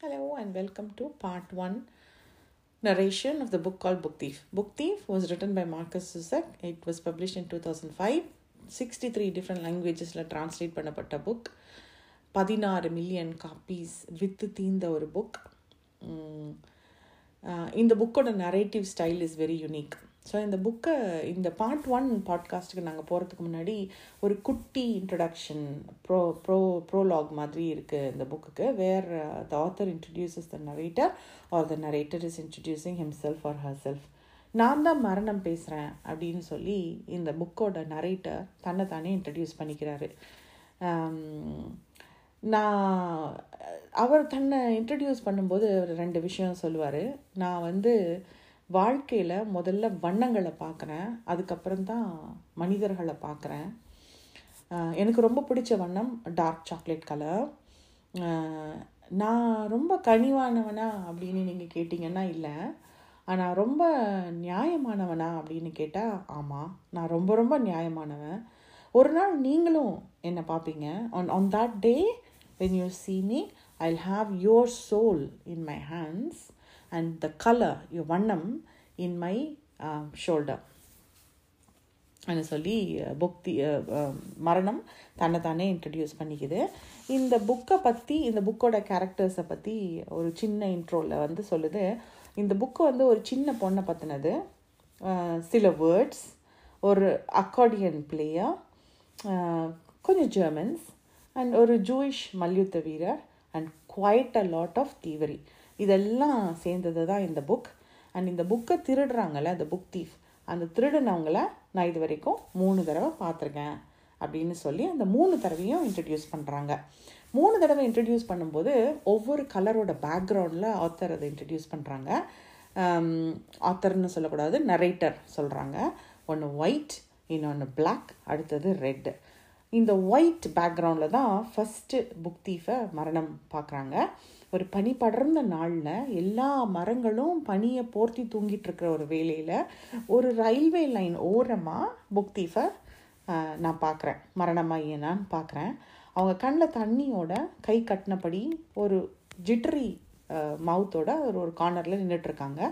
Hello and welcome to part one narration of the book called Book Thief. Book Thief was written by Marcus Susek. It was published in 2005. 63 different languagesல translate பண்ணப்பட்ட book பதினாறு million copies வித்து தீந்த ஒரு book இந்த புக்கோட narrative style is very unique so இந்த புக்கை இந்த பார்ட் ஒன் பாட்காஸ்ட்டுக்கு நாங்கள் போகிறதுக்கு முன்னாடி ஒரு குட்டி இன்ட்ரடக்ஷன் ப்ரோ ப்ரோ ப்ரோலாக் மாதிரி இருக்குது இந்த புக்குக்கு where the author introduces the narrator or the narrator is introducing himself or herself நான் தான் மரணம் பேசுகிறேன் அப்படின்னு சொல்லி இந்த புக்கோட நரேட்டர் தன்னை தானே இன்ட்ரடியூஸ் பண்ணிக்கிறாரு. Um, நான் அவர் தன்னை இன்ட்ரடியூஸ் பண்ணும்போது ரெண்டு விஷயம் சொல்லுவார். நான் வந்து வாழ்க்கையில் முதல்ல வண்ணங்களை பார்க்குறேன் அதுக்கப்புறம் தான் மனிதர்களை பார்க்குறேன் எனக்கு ரொம்ப பிடிச்ச வண்ணம் டார்க் சாக்லேட் கலர் நான் ரொம்ப கனிவானவனா அப்படின்னு நீங்கள் கேட்டிங்கன்னா இல்லை. ஆனால் ரொம்ப நியாயமானவனா அப்படின்னு கேட்டால் ஆமாம் நான் ரொம்ப ரொம்ப நியாயமானவன். ஒரு நாள் நீங்களும் என்னை பார்ப்பீங்க on on that day when you see me I have your soul in my hands and the colour யோ வண்ணம் இன் மை ஷோல்டர் அப்படின்னு சொல்லி புக்தி மரணம் தன்னை தானே இன்ட்ரடியூஸ் பண்ணிக்குது. இந்த புக்கை பற்றி இந்த புக்கோட கேரக்டர்ஸை பற்றி ஒரு சின்ன இன்ட்ரோவில் வந்து சொல்லுது. இந்த புக்கு வந்து ஒரு சின்ன பொண்ணை பற்றினது சில வேர்ட்ஸ் ஒரு அக்கார்டியன் பிளேயர் கொஞ்சம் ஜெர்மன்ஸ் அண்ட் ஒரு ஜூயிஷ் மல்யுத்த வீரர் and quite a lot of thievery இதெல்லாம் சேர்ந்தது தான் இந்த புக் அண்ட் இந்த புக்கை திருடுறாங்கல்ல அந்த புக் தீஃப் அந்த திருடினவங்கள நான் இது வரைக்கும் மூணு தடவை பார்த்துருக்கேன் அப்படின்னு சொல்லி அந்த மூணு தடவையும் இன்ட்ரடியூஸ் பண்ணுறாங்க மூணு தடவை இன்ட்ரடியூஸ் பண்ணும்போது ஒவ்வொரு கலரோட பேக்ரவுண்டில் ஆத்தர் அதை இன்ட்ரடியூஸ் பண்ணுறாங்க ஆத்தர்னு சொல்லக்கூடாது நரேட்டர் சொல்கிறாங்க ஒன்று ஒயிட் இன்னொன்று பிளாக் அடுத்தது ரெட்டு இந்த ஒயிட் பேக்ரவுண்டில் தான் ஃபஸ்ட்டு புக் தீஃபை மரணம் பார்க்குறாங்க. ஒரு பனி படர்ந்த நாளில் எல்லா மரங்களும் பனியை போர்த்தி தூங்கிட்டு இருக்கிற ஒரு வேலையில் ஒரு ரயில்வே லைன் ஓரமாக புக்தீஃபை நான் பார்க்குறேன் மரணமாயினான்னு பார்க்குறேன் அவங்க கண்ணில் தண்ணியோட கை கட்டினபடி ஒரு ஜிட்ரி மவுத்தோட ஒரு ஒரு கார்னரில் நின்றுட்டுருக்காங்க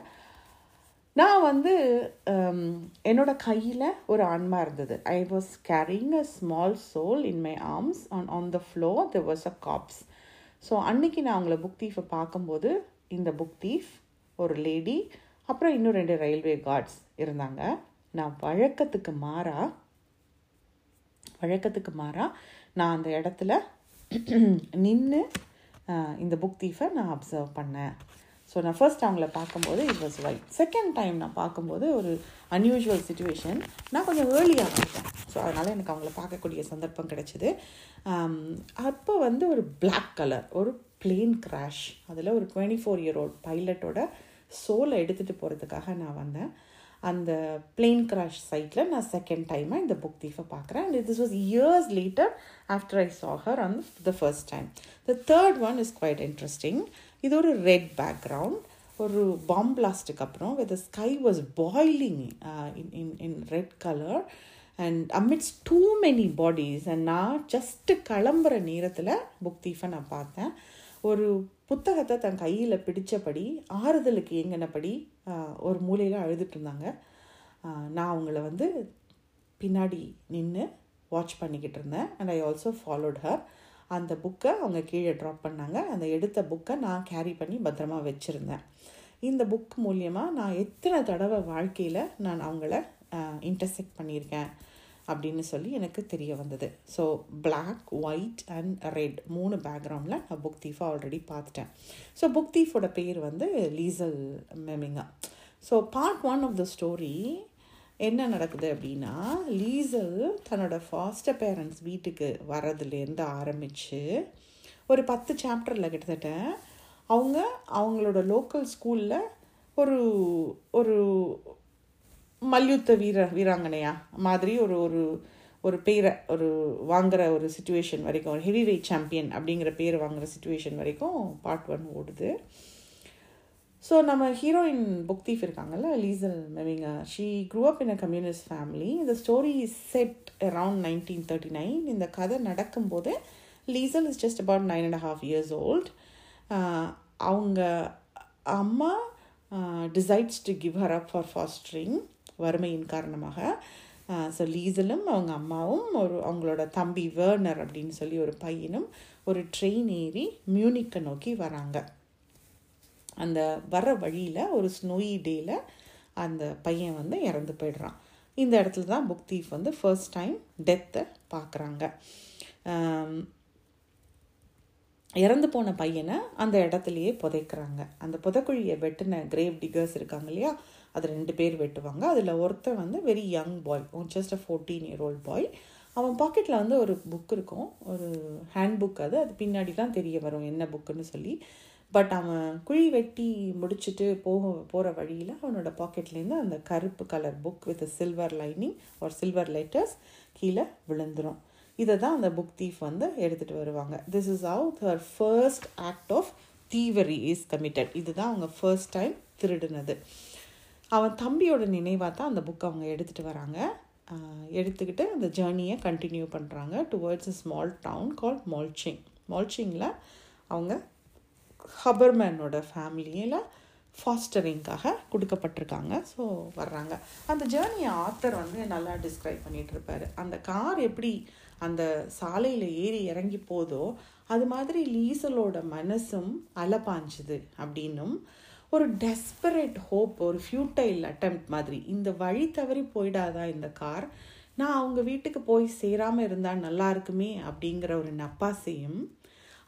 நான் வந்து என்னோட கையில் ஒரு ஆன்மா இருந்தது. I was carrying a small soul in my arms on on the floor the was a corpse so அன்னைக்கு நான் அவங்கள புக் தீஃபை பார்க்கும்போது இந்த புக் தீஃப் ஒரு லேடி அப்புறம் இன்னும் ரெண்டு ரயில்வே கார்ட்ஸ் இருந்தாங்க. நான் வழக்கத்துக்கு மாறா வழக்கத்துக்கு மாறா நான் அந்த இடத்துல நின்று இந்த புக் தீஃபை நான் அப்சர்வ் பண்ணேன். ஸோ நான் ஃபர்ஸ்ட் அவங்கள பார்க்கும்போது it was white second time நான் பார்க்கும்போது ஒரு அன்யூஷுவல் சுச்சுவேஷன் நான் கொஞ்சம் ஏர்லியாக வந்துட்டேன். ஸோ அதனால் எனக்கு அவங்கள பார்க்கக்கூடிய சந்தர்ப்பம் கிடைச்சிது. Um, அப்போ வந்து ஒரு பிளாக் கலர் ஒரு பிளேன் கிராஷ் அதில் ஒரு டுவெண்ட்டி ஃபோர் இயர் ஓல்ட் பைலட்டோட சோலை எடுத்துகிட்டு போகிறதுக்காக நான் வந்தேன். அந்த பிளேன் கிராஷ் சைட்டில் நான் செகண்ட் டைமாக இந்த புக் தீஃபை பார்க்குறேன். And this was years later after I saw her on the first time the third one is quite interesting இது ஒரு ரெட் பேக்ரவுண்ட் ஒரு பாம் பிளாஸ்ட்டுக்கு அப்புறம் with sky was boiling in in in red colour and amidst too many bodies and நான் just கிளம்புற நேரத்தில் book தீஃபை நான் பார்த்தேன். ஒரு புத்தகத்தை தன் கையில் பிடித்தபடி ஆறுதலுக்கு ஏங்கினபடி ஒரு மூலையில் அழுதுட்டு இருந்தாங்க. நான் அவங்கள வந்து பின்னாடி நின்று வாட்ச் பண்ணிக்கிட்டு இருந்தேன். And I also followed her அந்த புக்கை அவங்க கீழே ட்ராப் பண்ணாங்க. அந்த எடுத்த புக்கை நான் கேரி பண்ணி பத்திரமா வச்சுருந்தேன். இந்த புக் மூலியமாக நான் எத்தனை தடவை வாழ்க்கையில் நான் அவங்கள இன்டர்செக்ட் பண்ணியிருக்கேன் அப்படின்னு சொல்லி எனக்கு தெரிய வந்தது. So black white and red மூணு பேக்ரவுண்டில் நான் புக் தீஃபை ஆல்ரெடி பார்த்துட்டேன். ஸோ புக் தீஃபோட பேர் வந்து Liesel மெமிங்கா so part one of the story என்ன நடக்குது அப்படின்னா லீசல் தன்னோட ஃபாஸ்டர் பேரண்ட்ஸ் வீட்டுக்கு வர்றதுலேருந்து ஆரம்பித்து ஒரு பத்து சாப்டரில் கிட்டத்தட்ட அவங்க அவங்களோட லோக்கல் ஸ்கூலில் ஒரு ஒரு மல்யுத்த வீர வீராங்கனையா மாதிரி ஒரு ஒரு ஒரு பேரை ஒரு வாங்குகிற ஒரு சுச்சுவேஷன் வரைக்கும் ஒரு ஹெவி வெயிட் சாம்பியன் அப்படிங்கிற பேர் வாங்குகிற சுச்சுவேஷன் வரைக்கும் பார்ட் ஒன் ஓடுது. ஸோ நம்ம ஹீரோயின் புக்தீஃப் இருக்காங்கல்ல Liesel மெவிங்க she grew up in a communist family இந்த story set around nineteen thirty nine இந்த கதை நடக்கும்போது Liesel is just about nine and half years old அவங்க அம்மா decides to give her up for fostering வறுமையின் காரணமாக. So லீசலும் அவங்க அம்மாவும் ஒரு அவங்களோட தம்பி வேர்னர் அப்படின்னு சொல்லி ஒரு பையனும் ஒரு ட்ரெயின் ஏறி மியூனிக்கை நோக்கி வராங்க. அந்த வர வழியில் ஒரு ஸ்னோயி டேயில் அந்த பையன் வந்து இறந்து போயிடுறான். இந்த இடத்துல தான் புக் தீஃப் வந்து ஃபர்ஸ்ட் டைம் டெத்தை பார்க்குறாங்க. இறந்து போன பையனை அந்த இடத்துலையே புதைக்கிறாங்க. அந்த புதைக்குழியை வெட்டின கிரேவ் டிகர்ஸ் இருக்காங்க இல்லையா? அது ரெண்டு பேர் வெட்டுவாங்க. அதில் ஒருத்தன் வந்து very young boy just a fourteen year old boy அவன் பாக்கெட்டில் வந்து ஒரு புக் இருக்கும். ஒரு ஹேண்ட் புக் அது. அது பின்னாடி தான் தெரிய வரும் என்ன புக்குன்னு சொல்லி. பட் அவன் குழி வெட்டி முடிச்சுட்டு போக போகிற வழியில் அவனோட பாக்கெட்லேருந்து அந்த கருப்பு colour book with silver lining ஒரு சில்வர் லெட்டர்ஸ் கீழே விழுந்துடும் இதை தான் அந்த புக் தீஃப் வந்து எடுத்துகிட்டு வருவாங்க. This is how her first act of thievery is committed இதுதான் அவங்க ஃபர்ஸ்ட் டைம் திருடினது. அவன் தம்பியோட நினைவாக தான் அந்த புக் அவங்க எடுத்துகிட்டு வராங்க. எடுத்துக்கிட்டு அந்த ஜேர்னியை கண்டினியூ பண்ணுறாங்க towards a small town call Molching மால்ச்சிங்கில் அவங்க ஹபர்மேனோட ஃபேமிலியில் ஃபாஸ்டரிங்காக கொடுக்கப்பட்டிருக்காங்க. ஸோ வர்றாங்க. அந்த ஜேர்னியை ஆத்தர் வந்து நல்லா டிஸ்கிரைப் பண்ணிகிட்டு இருப்பார். அந்த கார் எப்படி அந்த சாலையில் ஏறி இறங்கி போதோ அது மாதிரி லீசலோட மனசும் அலப்பாஞ்சுது அப்படின்னும் ஒரு டெஸ்பரேட் ஹோப் ஒரு ஃபியூட்டைல் அட்டம்ப்ட் மாதிரி. இந்த வழி தவறி போயிடாதா இந்த கார் நான் அவங்க வீட்டுக்கு போய் சேராமல் இருந்தால் நல்லா இருக்குமே அப்படிங்கிற ஒரு நப்பாசையும்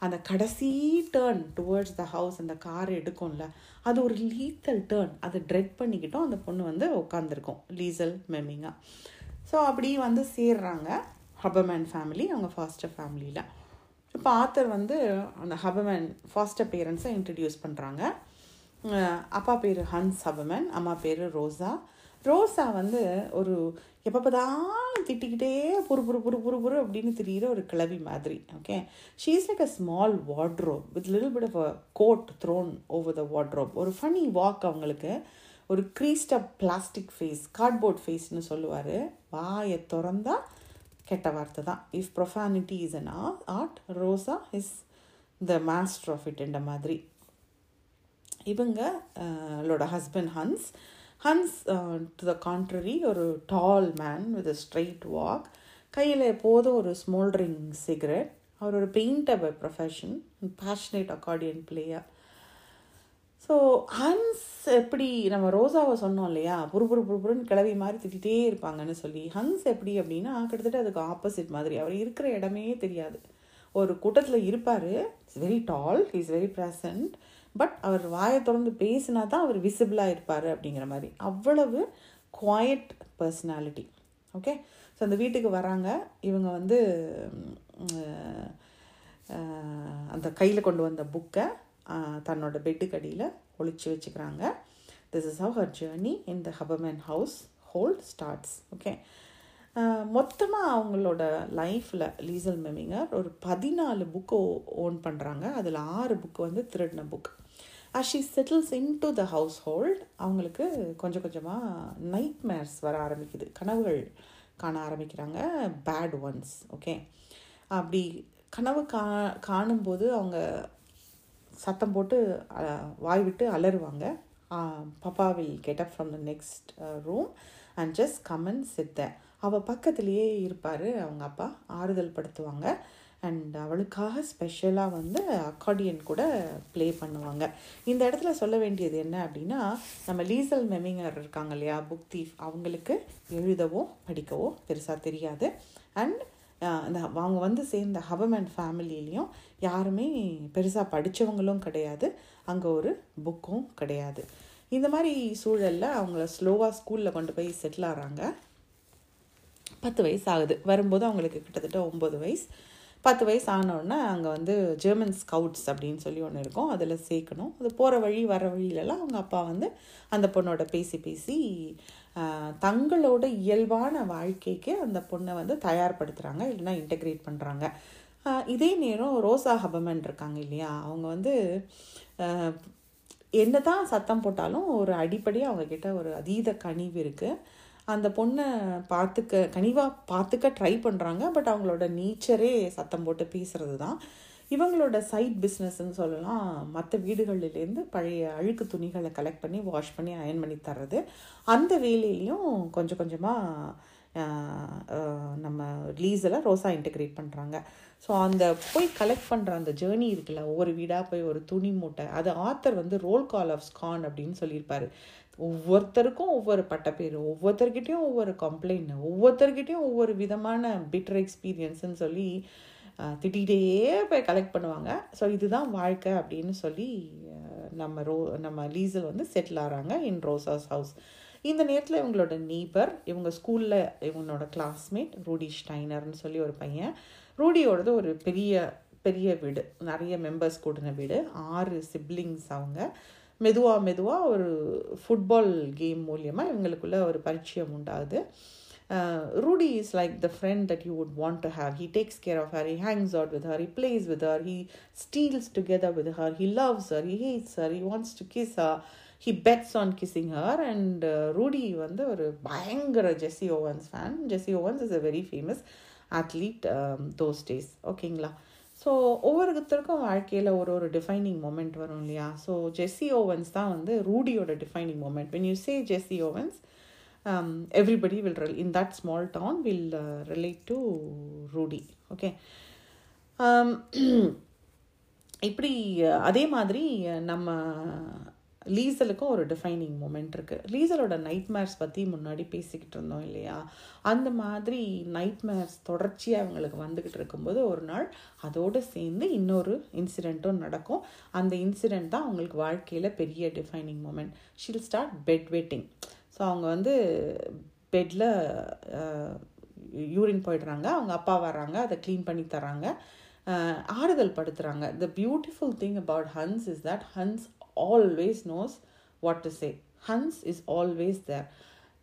அந்த கடைசி டேர்ன் டுவர்ட்ஸ் த ஹவுஸ் அந்த கார் எடுக்கும்ல அது ஒரு லீத்தல் டேர்ன் அதை ட்ரெட் பண்ணிக்கிட்டோம். அந்த பொண்ணு வந்து உட்காந்துருக்கும் லீசல் மெமிங்காக ஸோ அப்படி வந்து சேர்றாங்க ஹபமேன் ஃபேமிலி அவங்க ஃபாஸ்டர் ஃபேமிலியில் இப்போ ஆத்தர் வந்து அந்த ஹபமேன் ஃபாஸ்டர் பேரண்ட்ஸை இன்ட்ரடியூஸ் பண்ணுறாங்க அப்பா பேர் ஹன்ஸ் ஹபமேன் அம்மா பேர் ரோசா. ரோசா வந்து ஒரு எப்போ பார்த்தாலும் திட்டிக்கிட்டே புரு புரு புரு புரு புரு அப்படின்னு தெரிகிற ஒரு கிளவி மாதிரி okay she is like a small wardrobe with little bit of a coat thrown over the wardrobe ஒரு ஃபனி வாக் அவங்களுக்கு. ஒரு creased up plastic face cardboard ஃபேஸ்னு சொல்லுவார். வாயை திறந்தா கெட்ட வார்த்தை தான். If profanity is an art Rosa is the master of it என்ற மாதிரி. இவங்க அவளோட husband Hans Hans to the contrary ஒரு tall man with straight walk கையில் எப்போதும் ஒரு ஸ்மோல்ட்ரிங் சிகரெட் அவர் ஒரு painter by profession passionate accordion player so Hans எப்படி நம்ம ரோசாவை சொன்னோம் இல்லையா? புரு புரு புரு கிளவி மாதிரி திட்டிகிட்டே இருப்பாங்கன்னு சொல்லி ஹன்ஸ் எப்படி அப்படின்னா கிட்டத்தட்ட அதுக்கு ஆப்போசிட் மாதிரி. அவர் இருக்கிற இடமே தெரியாது. ஒரு கூட்டத்தில் இருப்பார். It's very tall is very present but அவர் வாயை தொடர்ந்து பேசினா தான் அவர் விசிபிளாக இருப்பார் அப்படிங்கிற மாதிரி. அவ்வளவு குவாய்ட் பர்சனாலிட்டி ஓகே ஸோ அந்த வீட்டுக்கு வராங்க. இவங்க வந்து அந்த கையில் கொண்டு வந்த புக்கை தன்னோட பெட்டுக்கடியில் ஒழிச்சு வச்சுக்கிறாங்க. This is how her journey in the Hubermann household starts okay மொத்தமாக அவங்களோட லைஃப்பில் லீசல் மெமிங்கர் ஒரு பதினாலு புக்கு ஓன் பண்ணுறாங்க அதில் ஆறு புக்கு வந்து திருடின book as she settles into the household அவங்களுக்கு கொஞ்சம் கொஞ்சமாக நைட் மேர்ஸ் வர ஆரம்பிக்குது. கனவுகள் காண ஆரம்பிக்கிறாங்க. பேட் ஒன்ஸ் ஓகே அப்படி கனவு கா காணும்போது அவங்க சத்தம் போட்டு வாய் விட்டு அலறுவாங்க. Papa will get up from the next room and just come on சித்த அவள் பக்கத்துலேயே இருப்பார். அவங்க அப்பா ஆறுதல் படுத்துவாங்க. அண்ட் அவளுக்காக ஸ்பெஷலாக வந்து அக்கார்டியன் கூட ப்ளே பண்ணுவாங்க. இந்த இடத்துல சொல்ல வேண்டியது என்ன அப்படின்னா நம்ம லீசல் மெமிங்கர் இருக்காங்க இல்லையா புக் தீஃப் அவங்களுக்கு எழுதவோ படிக்கவோ பெருசாக தெரியாது. அண்ட் இந்த அவங்க வந்து சேர்ந்த ஹவமேன் ஃபேமிலியிலையும் யாருமே பெருசாக படித்தவங்களும் கிடையாது. அங்கே ஒரு புக்கும் கிடையாது. இந்த மாதிரி சூழலில் அவங்கள ஸ்லோவாக ஸ்கூலில் கொண்டு போய் செட்டில் ஆகிறாங்க பத்து வயசு ஆகுது வரும்போது அவங்களுக்கு கிட்டத்தட்ட ஒம்பது வயசு. பத்து வயசு ஆனோடனே அங்கே வந்து ஜெர்மன் ஸ்கவுட்ஸ் அப்படின்னு சொல்லி ஒன்று இருக்கும். அதில் சேர்க்கணும். அது போகிற வழி வர வழியிலலாம் அவங்க அப்பா வந்து அந்த பொண்ணோட பேசி பேசி தங்களோட இயல்பான வாழ்க்கைக்கு அந்த பொண்ணை வந்து தயார்படுத்துகிறாங்க இல்லைன்னா இன்டெகிரேட் பண்ணுறாங்க இதே நேரம் ரோசா ஹபமன் இருக்காங்க இல்லையா? அவங்க வந்து என்ன தான் சத்தம் போட்டாலும் ஒரு அடிப்படையாக அவங்கக்கிட்ட ஒரு அதீத கனிவு இருக்குது அந்த பொண்ணை பார்த்துக்க கனிவாக பார்த்துக்க ட்ரை பண்ணுறாங்க பட் அவங்களோட நேச்சரே சத்தம் போட்டு பேசுகிறது தான் இவங்களோட சைட் பிஸ்னஸ்ன்னு சொல்லலாம். மற்ற வீடுகளிலேருந்து பழைய அழுக்கு துணிகளை கலெக்ட் பண்ணி வாஷ் பண்ணி அயன் பண்ணி தர்றது. அந்த வேலையிலையும் கொஞ்சம் கொஞ்சமாக நம்ம லீஸில் ரோசா இன்டெகிரேட் பண்ணுறாங்க ஸோ அந்த போய் கலெக்ட் பண்ணுற அந்த ஜேர்னி இருக்குல்ல ஒவ்வொரு வீடாக போய் ஒரு துணி மூட்டை அது ஆத்தர் வந்து ரோல் கால் ஆஃப் ஸ்கான் அப்படின்னு சொல்லியிருப்பார். ஒவ்வொருத்தருக்கும் ஒவ்வொரு பட்டப்பேர் ஒவ்வொருத்தர்கிட்டையும் ஒவ்வொரு கம்ப்ளைண்ட் ஒவ்வொருத்தர்கிட்டையும் ஒவ்வொரு விதமான பிட்டர் எக்ஸ்பீரியன்ஸுன்னு சொல்லி திட்டிகிட்டே போய் கலெக்ட் பண்ணுவாங்க. ஸோ இதுதான் வாழ்க்கை அப்படின்னு சொல்லி நம்ம ரோ நம்ம லீசல் வந்து செட்டில் ஆகிறாங்க இன் ரோசாஸ் ஹவுஸ் இந்த நேரத்தில் இவங்களோட நெய்பர் இவங்க ஸ்கூலில் இவங்களோட கிளாஸ்மேட் ரூடி ஸ்டைனர்னு சொல்லி ஒரு பையன். ரூடியோடது ஒரு பெரிய பெரிய வீடு. நிறைய மெம்பர்ஸ் கூடின வீடு. ஆறு சிப்ளிங்ஸ் அவங்க. மெதுவாக மெதுவாக ஒரு ஃபுட்பால் கேம் மூலியமாக இவங்களுக்குள்ள ஒரு பரிச்சயம் உண்டாகுது. Rudy is like the friend that you would want to have he takes care of her he hangs out with her he plays with her he steals together with her he loves her he hates her he wants to kiss her he bets on kissing her and Rudy வந்து ஒரு பயங்கர Jesse Owens fan Jesse Owens is a very famous athlete those days ஓகேங்களா so ஒவ்வொருத்தருக்கும் வாழ்க்கையில் ஒரு ஒரு defining moment வரும் இல்லையா? ஸோ ஜெஸ்ஸி ஓவன்ஸ் தான் வந்து ரூடியோட defining moment when you say Jesse Owens everybody will in that small town will relate to Rudy okay இப்படி அதே மாதிரி நம்ம லீசலுக்கும் ஒரு டிஃபைனிங் மூமெண்ட் இருக்குது லீசலோட நைட் மேர்ஸ் பற்றி முன்னாடி பேசிக்கிட்டு இருந்தோம் இல்லையா? அந்த மாதிரி நைட் மேர்ஸ் தொடர்ச்சியாக அவங்களுக்கு வந்துக்கிட்டு இருக்கும்போது ஒரு நாள் அதோடு சேர்ந்து இன்னொரு இன்சிடெண்ட்டும் நடக்கும். அந்த இன்சிடெண்ட் தான் அவங்களுக்கு வாழ்க்கையில் பெரிய defining moment she'll start bed wetting so அவங்க வந்து பெட்டில் யூரின் போயிடுறாங்க. அவங்க அப்பா வராங்க அதை க்ளீன் பண்ணி தராங்க ஆறுதல் படுத்துகிறாங்க the beautiful thing about Hans is that Hans always knows what to say Hans is always there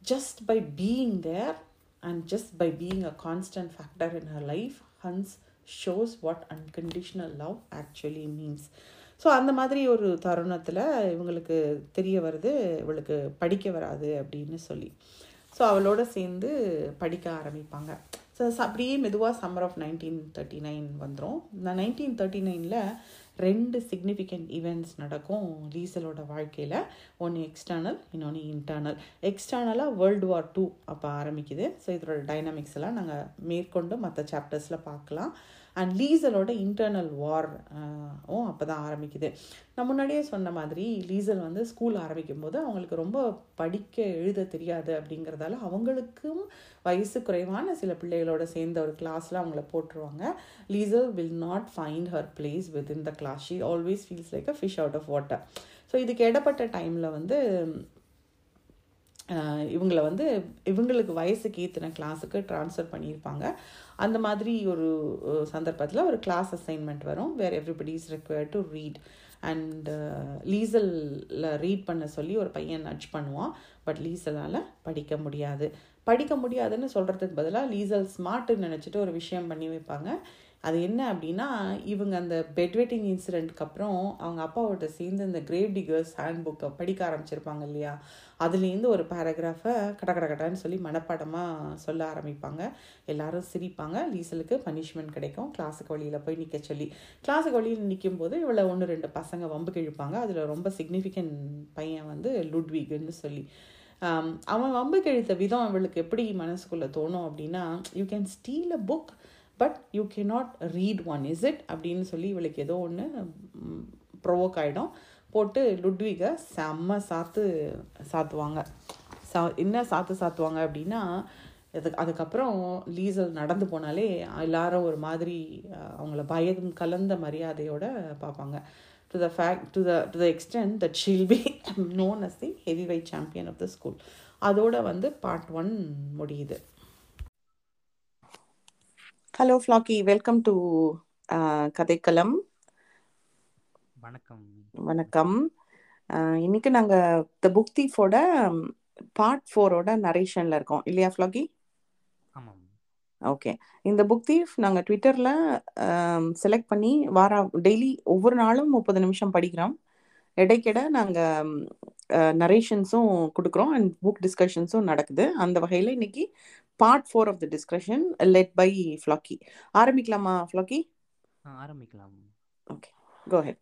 just by being there and just by being a constant factor in her life Hans shows what unconditional love actually means so அந்த மாதிரி ஒரு தருணத்தில் இவங்களுக்கு தெரிய வருது இவளுக்கு படிக்க வராது அப்படின்னு சொல்லி ஸோ அவளோட சேர்ந்து படிக்க ஆரம்பிப்பாங்க ஸோ அப்படியே மெதுவாக summer of nineteen thirty nine வந்துடும் இந்த நைன்டீன் தேர்ட்டி நைனில் ரெண்டு சிக்னிஃபிகண்ட் ஈவெண்ட்ஸ் நடக்கும் லீசலோட வாழ்க்கையில். ஒன்று எக்ஸ்டர்னல் இன்னொன்று இன்டர்னல் எக்ஸ்டர்னலாக வேர்ல்டு வார் டூ அப்போ ஆரம்பிக்குது. ஸோ இதோட டைனாமிக்ஸ் எல்லாம் நாங்கள் மேற்கொண்டு மற்ற சாப்டர்ஸில் பார்க்கலாம். அண்ட் லீசலோட இன்டர்னல் வார் அப்போ தான் ஆரம்பிக்குது. நான் முன்னாடியே சொன்ன மாதிரி லீசல் வந்து ஸ்கூல் ஆரம்பிக்கும் போது அவங்களுக்கு ரொம்ப படிக்க எழுத தெரியாது அப்படிங்கிறதால அவங்களுக்கும் வயசு குறைவான சில பிள்ளைகளோட சேர்ந்த ஒரு கிளாஸில் அவங்கள போட்டுருவாங்க. Liesel will not find her place within the class she always feels like a fish out of water so இதுக்கு இடப்பட்ட டைமில் வந்து uh, இவங்களை வந்து இவங்களுக்கு வயசுக்கு ஏற்றின கிளாஸுக்கு ட்ரான்ஸ்ஃபர் பண்ணியிருப்பாங்க. அந்த மாதிரி ஒரு சந்தர்ப்பத்தில் ஒரு கிளாஸ் அசைன்மெண்ட் வரும் where everybody is required to read and லீசலில் read பண்ண சொல்லி ஒரு பையன் நட்ச் பண்ணுவான். பட் லீசலால் படிக்க முடியாது. படிக்க முடியாதுன்னு சொல்கிறதுக்கு பதிலாக லீசல் ஸ்மார்ட்டுன்னு நினச்சிட்டு ஒரு விஷயம் பண்ணி வைப்பாங்க. அது என்ன அப்படின்னா இவங்க அந்த பெட் வெட்டிங் இன்சிடெண்ட்க்கு அப்புறம் அவங்க அப்பாவோட சேர்ந்து இந்த கிரேவ் டிகர்ஸ் ஹேண்ட் புக்கை படிக்க ஆரம்பிச்சிருப்பாங்க இல்லையா? அதுலேருந்து ஒரு பேராகிராஃபை கட கட கடன்னு சொல்லி மனப்பாடமாக சொல்ல ஆரம்பிப்பாங்க. எல்லாரும் சிரிப்பாங்க. லீசலுக்கு பனிஷ்மெண்ட் கிடைக்கும். கிளாஸுக்கு வழியில் போய் நிற்க சொல்லி. கிளாஸுக்கு வழியில் நிற்கும் போது இவ்வளோ ஒன்று ரெண்டு பசங்க வம்புக்கு இழுப்பாங்க அதில் ரொம்ப சிக்னிஃபிகண்ட் பையன் வந்து லுட்விகுன்னு சொல்லி. அவன் வம்புக்கு இழுத்த விதம் அவளுக்கு எப்படி மனசுக்குள்ளே தோணும் அப்படின்னா you can steal a book but you can not read one is it அப்படின்னு சொல்லி இவளுக்கு ஏதோ ஒன்று ப்ரொவோக் ஆகிடும் போட்டு லுட்விகை செம்ம சாத்து சாத்துவாங்க. சா என்ன சாத்து சாத்துவாங்க அப்படின்னா அதுக்கு அதுக்கப்புறம் லீசல் நடந்து போனாலே எல்லாரும் ஒரு மாதிரி அவங்கள பயம் கலந்த மரியாதையோட பார்ப்பாங்க. To the fact to the to the extent that she'll be known as the heavy weight champion of the school அதோட வந்து பார்ட் ஒன் முடியுது. ஹலோ ஃப்ளாக்கி வெல்கம் டு கதைக்களம் வணக்கம். வணக்கம். இன்னைக்கு நாங்கள் த புக் தீஃபோட பார்ட் ஃபோரோட நரேஷனில் இருக்கோம். இல்லையா ஃப்ளாக்கி ஆமாம். ஓகே இந்த புக் தீஃப் நாங்கள் ட்விட்டரில் செலக்ட் பண்ணி வார டெய்லி ஒவ்வொரு நாளும் முப்பது நிமிஷம் படிக்கிறோம். இடைக்கிட நாங்கள் நரேஷன்ஸும் கொடுக்குறோம். அண்ட் புக் டிஸ்கஷன்ஸும் நடக்குது. அந்த வகையில் இன்னைக்கு part four of the discussion led by flaky ஆரம்பிக்கலாமா ஃப்ளாக்கி ஆரம்பிக்கலாம். ஓகே கோ ஹெட்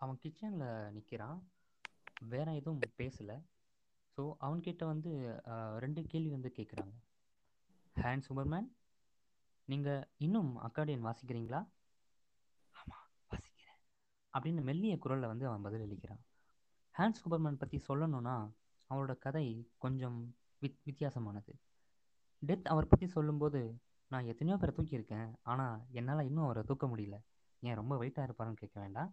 அவன் கிச்சனில் நிற்கிறான் வேற எதுவும் பேசலை. ஸோ அவன்கிட்ட வந்து ரெண்டு கேள்வி வந்து கேட்குறாங்க ஹேண்ட் சூப்பர்மேன் நீங்கள் இன்னும் அக்கார்டியன் வாசிக்கிறீங்களா? ஆமாம் வாசிக்கிறேன். அப்படின்னு மெல்லிய குரலில் வந்து அவன் பதில் அளிக்கிறான் ஹேண்ட் சூப்பர்மேன் பற்றி சொல்லணும்னா அவரோட கதை கொஞ்சம் வித் வித்தியாசமானது. டெத் அவர் பற்றி சொல்லும்போது நான் எத்தனையோ பேரை தூக்கியிருக்கேன். ஆனால் என்னால் இன்னும் அவரை தூக்க முடியல. ஏன் ரொம்ப வெயிட்டாக இருப்பாருன்னு கேட்க வேண்டாம்.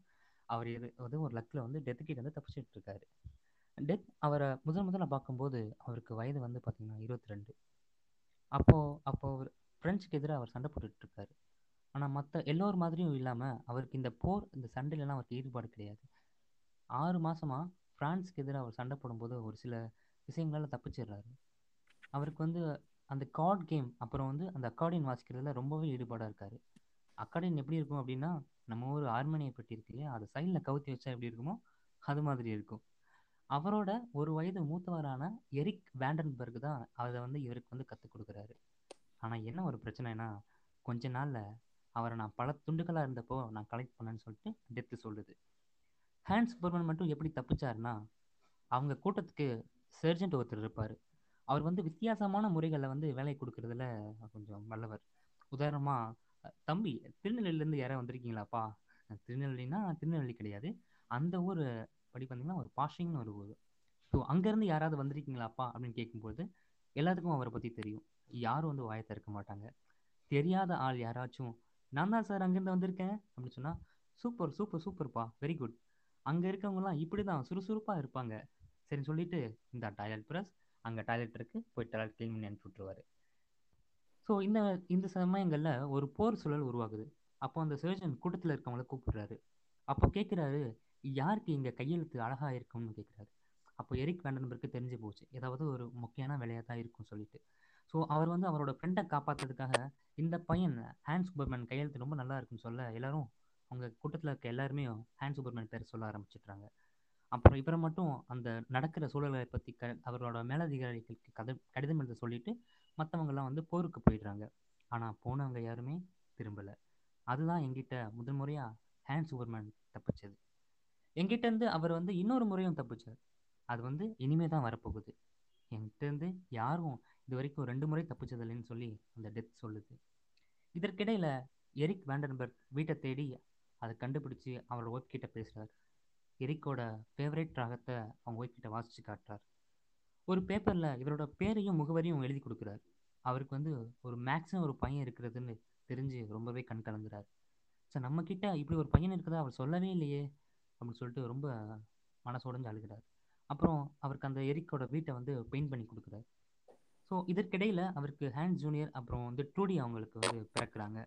அவர் இது வந்து ஒரு லக்கில் வந்து டெத்துக்கிட்ட வந்து தப்பிச்சிட்டு இருக்காரு டெத் அவரை முதல் முதல்ல பார்க்கும்போது அவருக்கு வயது வந்து பார்த்திங்கன்னா இருபத்தி ரெண்டு அப்போது அப்போ அவர் ஃப்ரெண்ட்ஸுக்கு எதிராக அவர் சண்டை போட்டுட்ருக்காரு. ஆனால் மற்ற எல்லோர் மாதிரியும் இல்லாமல் அவருக்கு இந்த போர் இந்த சண்டையிலலாம் அவருக்கு ஈடுபாடு கிடையாது. ஆறு மாதமாக பிரான்ஸ்க்கு எதிராக அவர் சண்டை போடும்போது ஒரு சில விஷயங்களால் தப்பிச்சிடுறாரு. அவருக்கு வந்து அந்த கார்ட் கேம் அப்புறம் வந்து அந்த அக்கார்டின் வாசிக்கிறதுல ரொம்பவே ஈடுபாடாக இருக்கார். அக்கார்டின் எப்படி இருக்கும் அப்படின்னா நம்ம ஒரு ஹார்மோனியை பெட்டி இருக்கு இல்லையா? அதை சைடில் கவுத்தி வச்சா எப்படி இருக்குமோ அது மாதிரி இருக்கும். அவரோட ஒரு வயது மூத்தவரான எரிக் வேண்டன்பர்க் தான் அதை வந்து இவருக்கு வந்து கற்றுக் கொடுக்குறாரு. ஆனால் என்ன ஒரு பிரச்சனைனா கொஞ்ச நாளில் அவரை நான் பல துண்டுகளாக இருந்தப்போ நான் கலெக்ட் பண்ணேன்னு சொல்லிட்டு டெத்து சொல்லுது. ஹேண்ட் சூப்பர்மேன் மட்டும் எப்படி தப்பிச்சாருன்னா அவங்க கூட்டத்துக்கு சர்ஜென்ட் ஒருத்தர் இருப்பார். அவர் வந்து வித்தியாசமான முறைகளில் வந்து வேலை கொடுக்கறதுல கொஞ்சம் வல்லவர். உதாரணமாக தம்பி திருநெல்வேலியிலேருந்து யாராவது வந்திருக்கீங்களாப்பா? திருநெல்வேலினா திருநெல்வேலி கிடையாது. அந்த ஊர் படி பார்த்தீங்கன்னா ஒரு பாஷிங்னு ஒரு ஊர். ஸோ அங்கேருந்து யாராவது வந்திருக்கீங்களாப்பா? அப்படின்னு கேட்கும்போது எல்லாத்துக்கும் அவரை பற்றி தெரியும். யாரும் வந்து வாயை திறக்க மாட்டாங்க. தெரியாத ஆள் யாராச்சும் நான் தான் சார் அங்கேருந்து வந்திருக்கேன் அப்படின்னு சொன்னால் சூப்பர் சூப்பர் சூப்பர்ப்பா. Very good. அங்கே இருக்கவங்கலாம் இப்படி தான் சுறுசுறுப்பாக இருப்பாங்க. சரின்னு சொல்லிட்டு இந்த டாய்லெட் ப்ரஸ் அங்கே டாய்லெட் இருக்கு போய் டாய்லெட் க்ளீன் பண்ணி அனுப்பி விட்ருவாரு ஸோ இந்த இந்த சமயங்களில் ஒரு போர் சூழல் உருவாகுது. அப்போ அந்த சர்ஜன் கூட்டத்தில் இருக்கவங்கள கூப்பிடுறாரு. அப்போ கேட்குறாரு யாருக்கு இங்கே கையெழுத்து அழகாக இருக்கும்னு? கேட்குறாரு அப்போ எரிக் வேண்டன்பர்க்கு தெரிஞ்சு போச்சு. ஏதாவது ஒரு முக்கியமான வேலையாக தான் இருக்கும் சொல்லிட்டு. ஸோ அவர் வந்து அவரோட ஃப்ரெண்டை காப்பாற்றுறதுக்காக இந்த பையன் ஹேண்ட் சூப்பர்மேன் கையெழுத்து ரொம்ப நல்லா இருக்குன்னு சொல்ல எல்லாரும் அவங்க கூட்டத்தில் இருக்க எல்லாருமே ஹேண்ட் சூப்பர்மேன் பேர் சொல்ல ஆரம்பிச்சிடுறாங்க. அப்புறம் இவரை மட்டும் அந்த நடக்கிற சூழலை பற்றி க அவரோட மேலதிகாரிகளுக்கு கதை கடிதம் எழுத சொல்லிவிட்டு மற்றவங்கெல்லாம் வந்து போருக்கு போயிடுறாங்க. ஆனால் போனவங்க யாருமே திரும்பலை. அதுதான் எங்கிட்ட முதல் முறையாக ஹேண்ட் சூப்பர்மேன் தப்பிச்சது. எங்கிட்டேருந்து அவர் வந்து இன்னொரு முறையும் தப்பிச்சார். அது வந்து இனிமே தான் வரப்போகுது. என்கிட்டேருந்து யாரும் இது வரைக்கும் ரெண்டு முறை தப்பிச்சதில்லைன்னு சொல்லி அந்த டெத் சொல்லுது. இதற்கிடையில் எரிக் வேண்டன்பர்க் வீட்டை தேடி அதை கண்டுபிடிச்சி அவரோட ஒய்ஃப் கிட்ட பேசுகிறார் எரிக்கோட ஃபேவரேட் ராகத்தை அவங்க ஒய்ஃப் கிட்ட வாசித்து காட்டுறார். ஒரு பேப்பரில் இவரோட பேரையும் முகவரியும் எழுதி கொடுக்குறார். அவருக்கு வந்து ஒரு மேக்ஸிமம் ஒரு பையன் இருக்கிறதுன்னு தெரிஞ்சு ரொம்பவே கண் கலங்குறார். ஸோ நம்மக்கிட்ட இப்படி ஒரு பையன் இருக்கிறதா அவர் சொல்லவே இல்லையே அப்படின்னு சொல்லிட்டு ரொம்ப மனசோடஞ்சு அழுகிறார். அப்புறம் அவருக்கு அந்த எரிக்கோட வீட்டை வந்து பெயிண்ட் பண்ணி கொடுக்குறாரு. ஸோ இதற்கிடையில் அவருக்கு ஹேண்ட் ஜூனியர் அப்புறம் வந்து ட்ரூடி அவங்களுக்கு வந்து பிறக்கிறாங்க.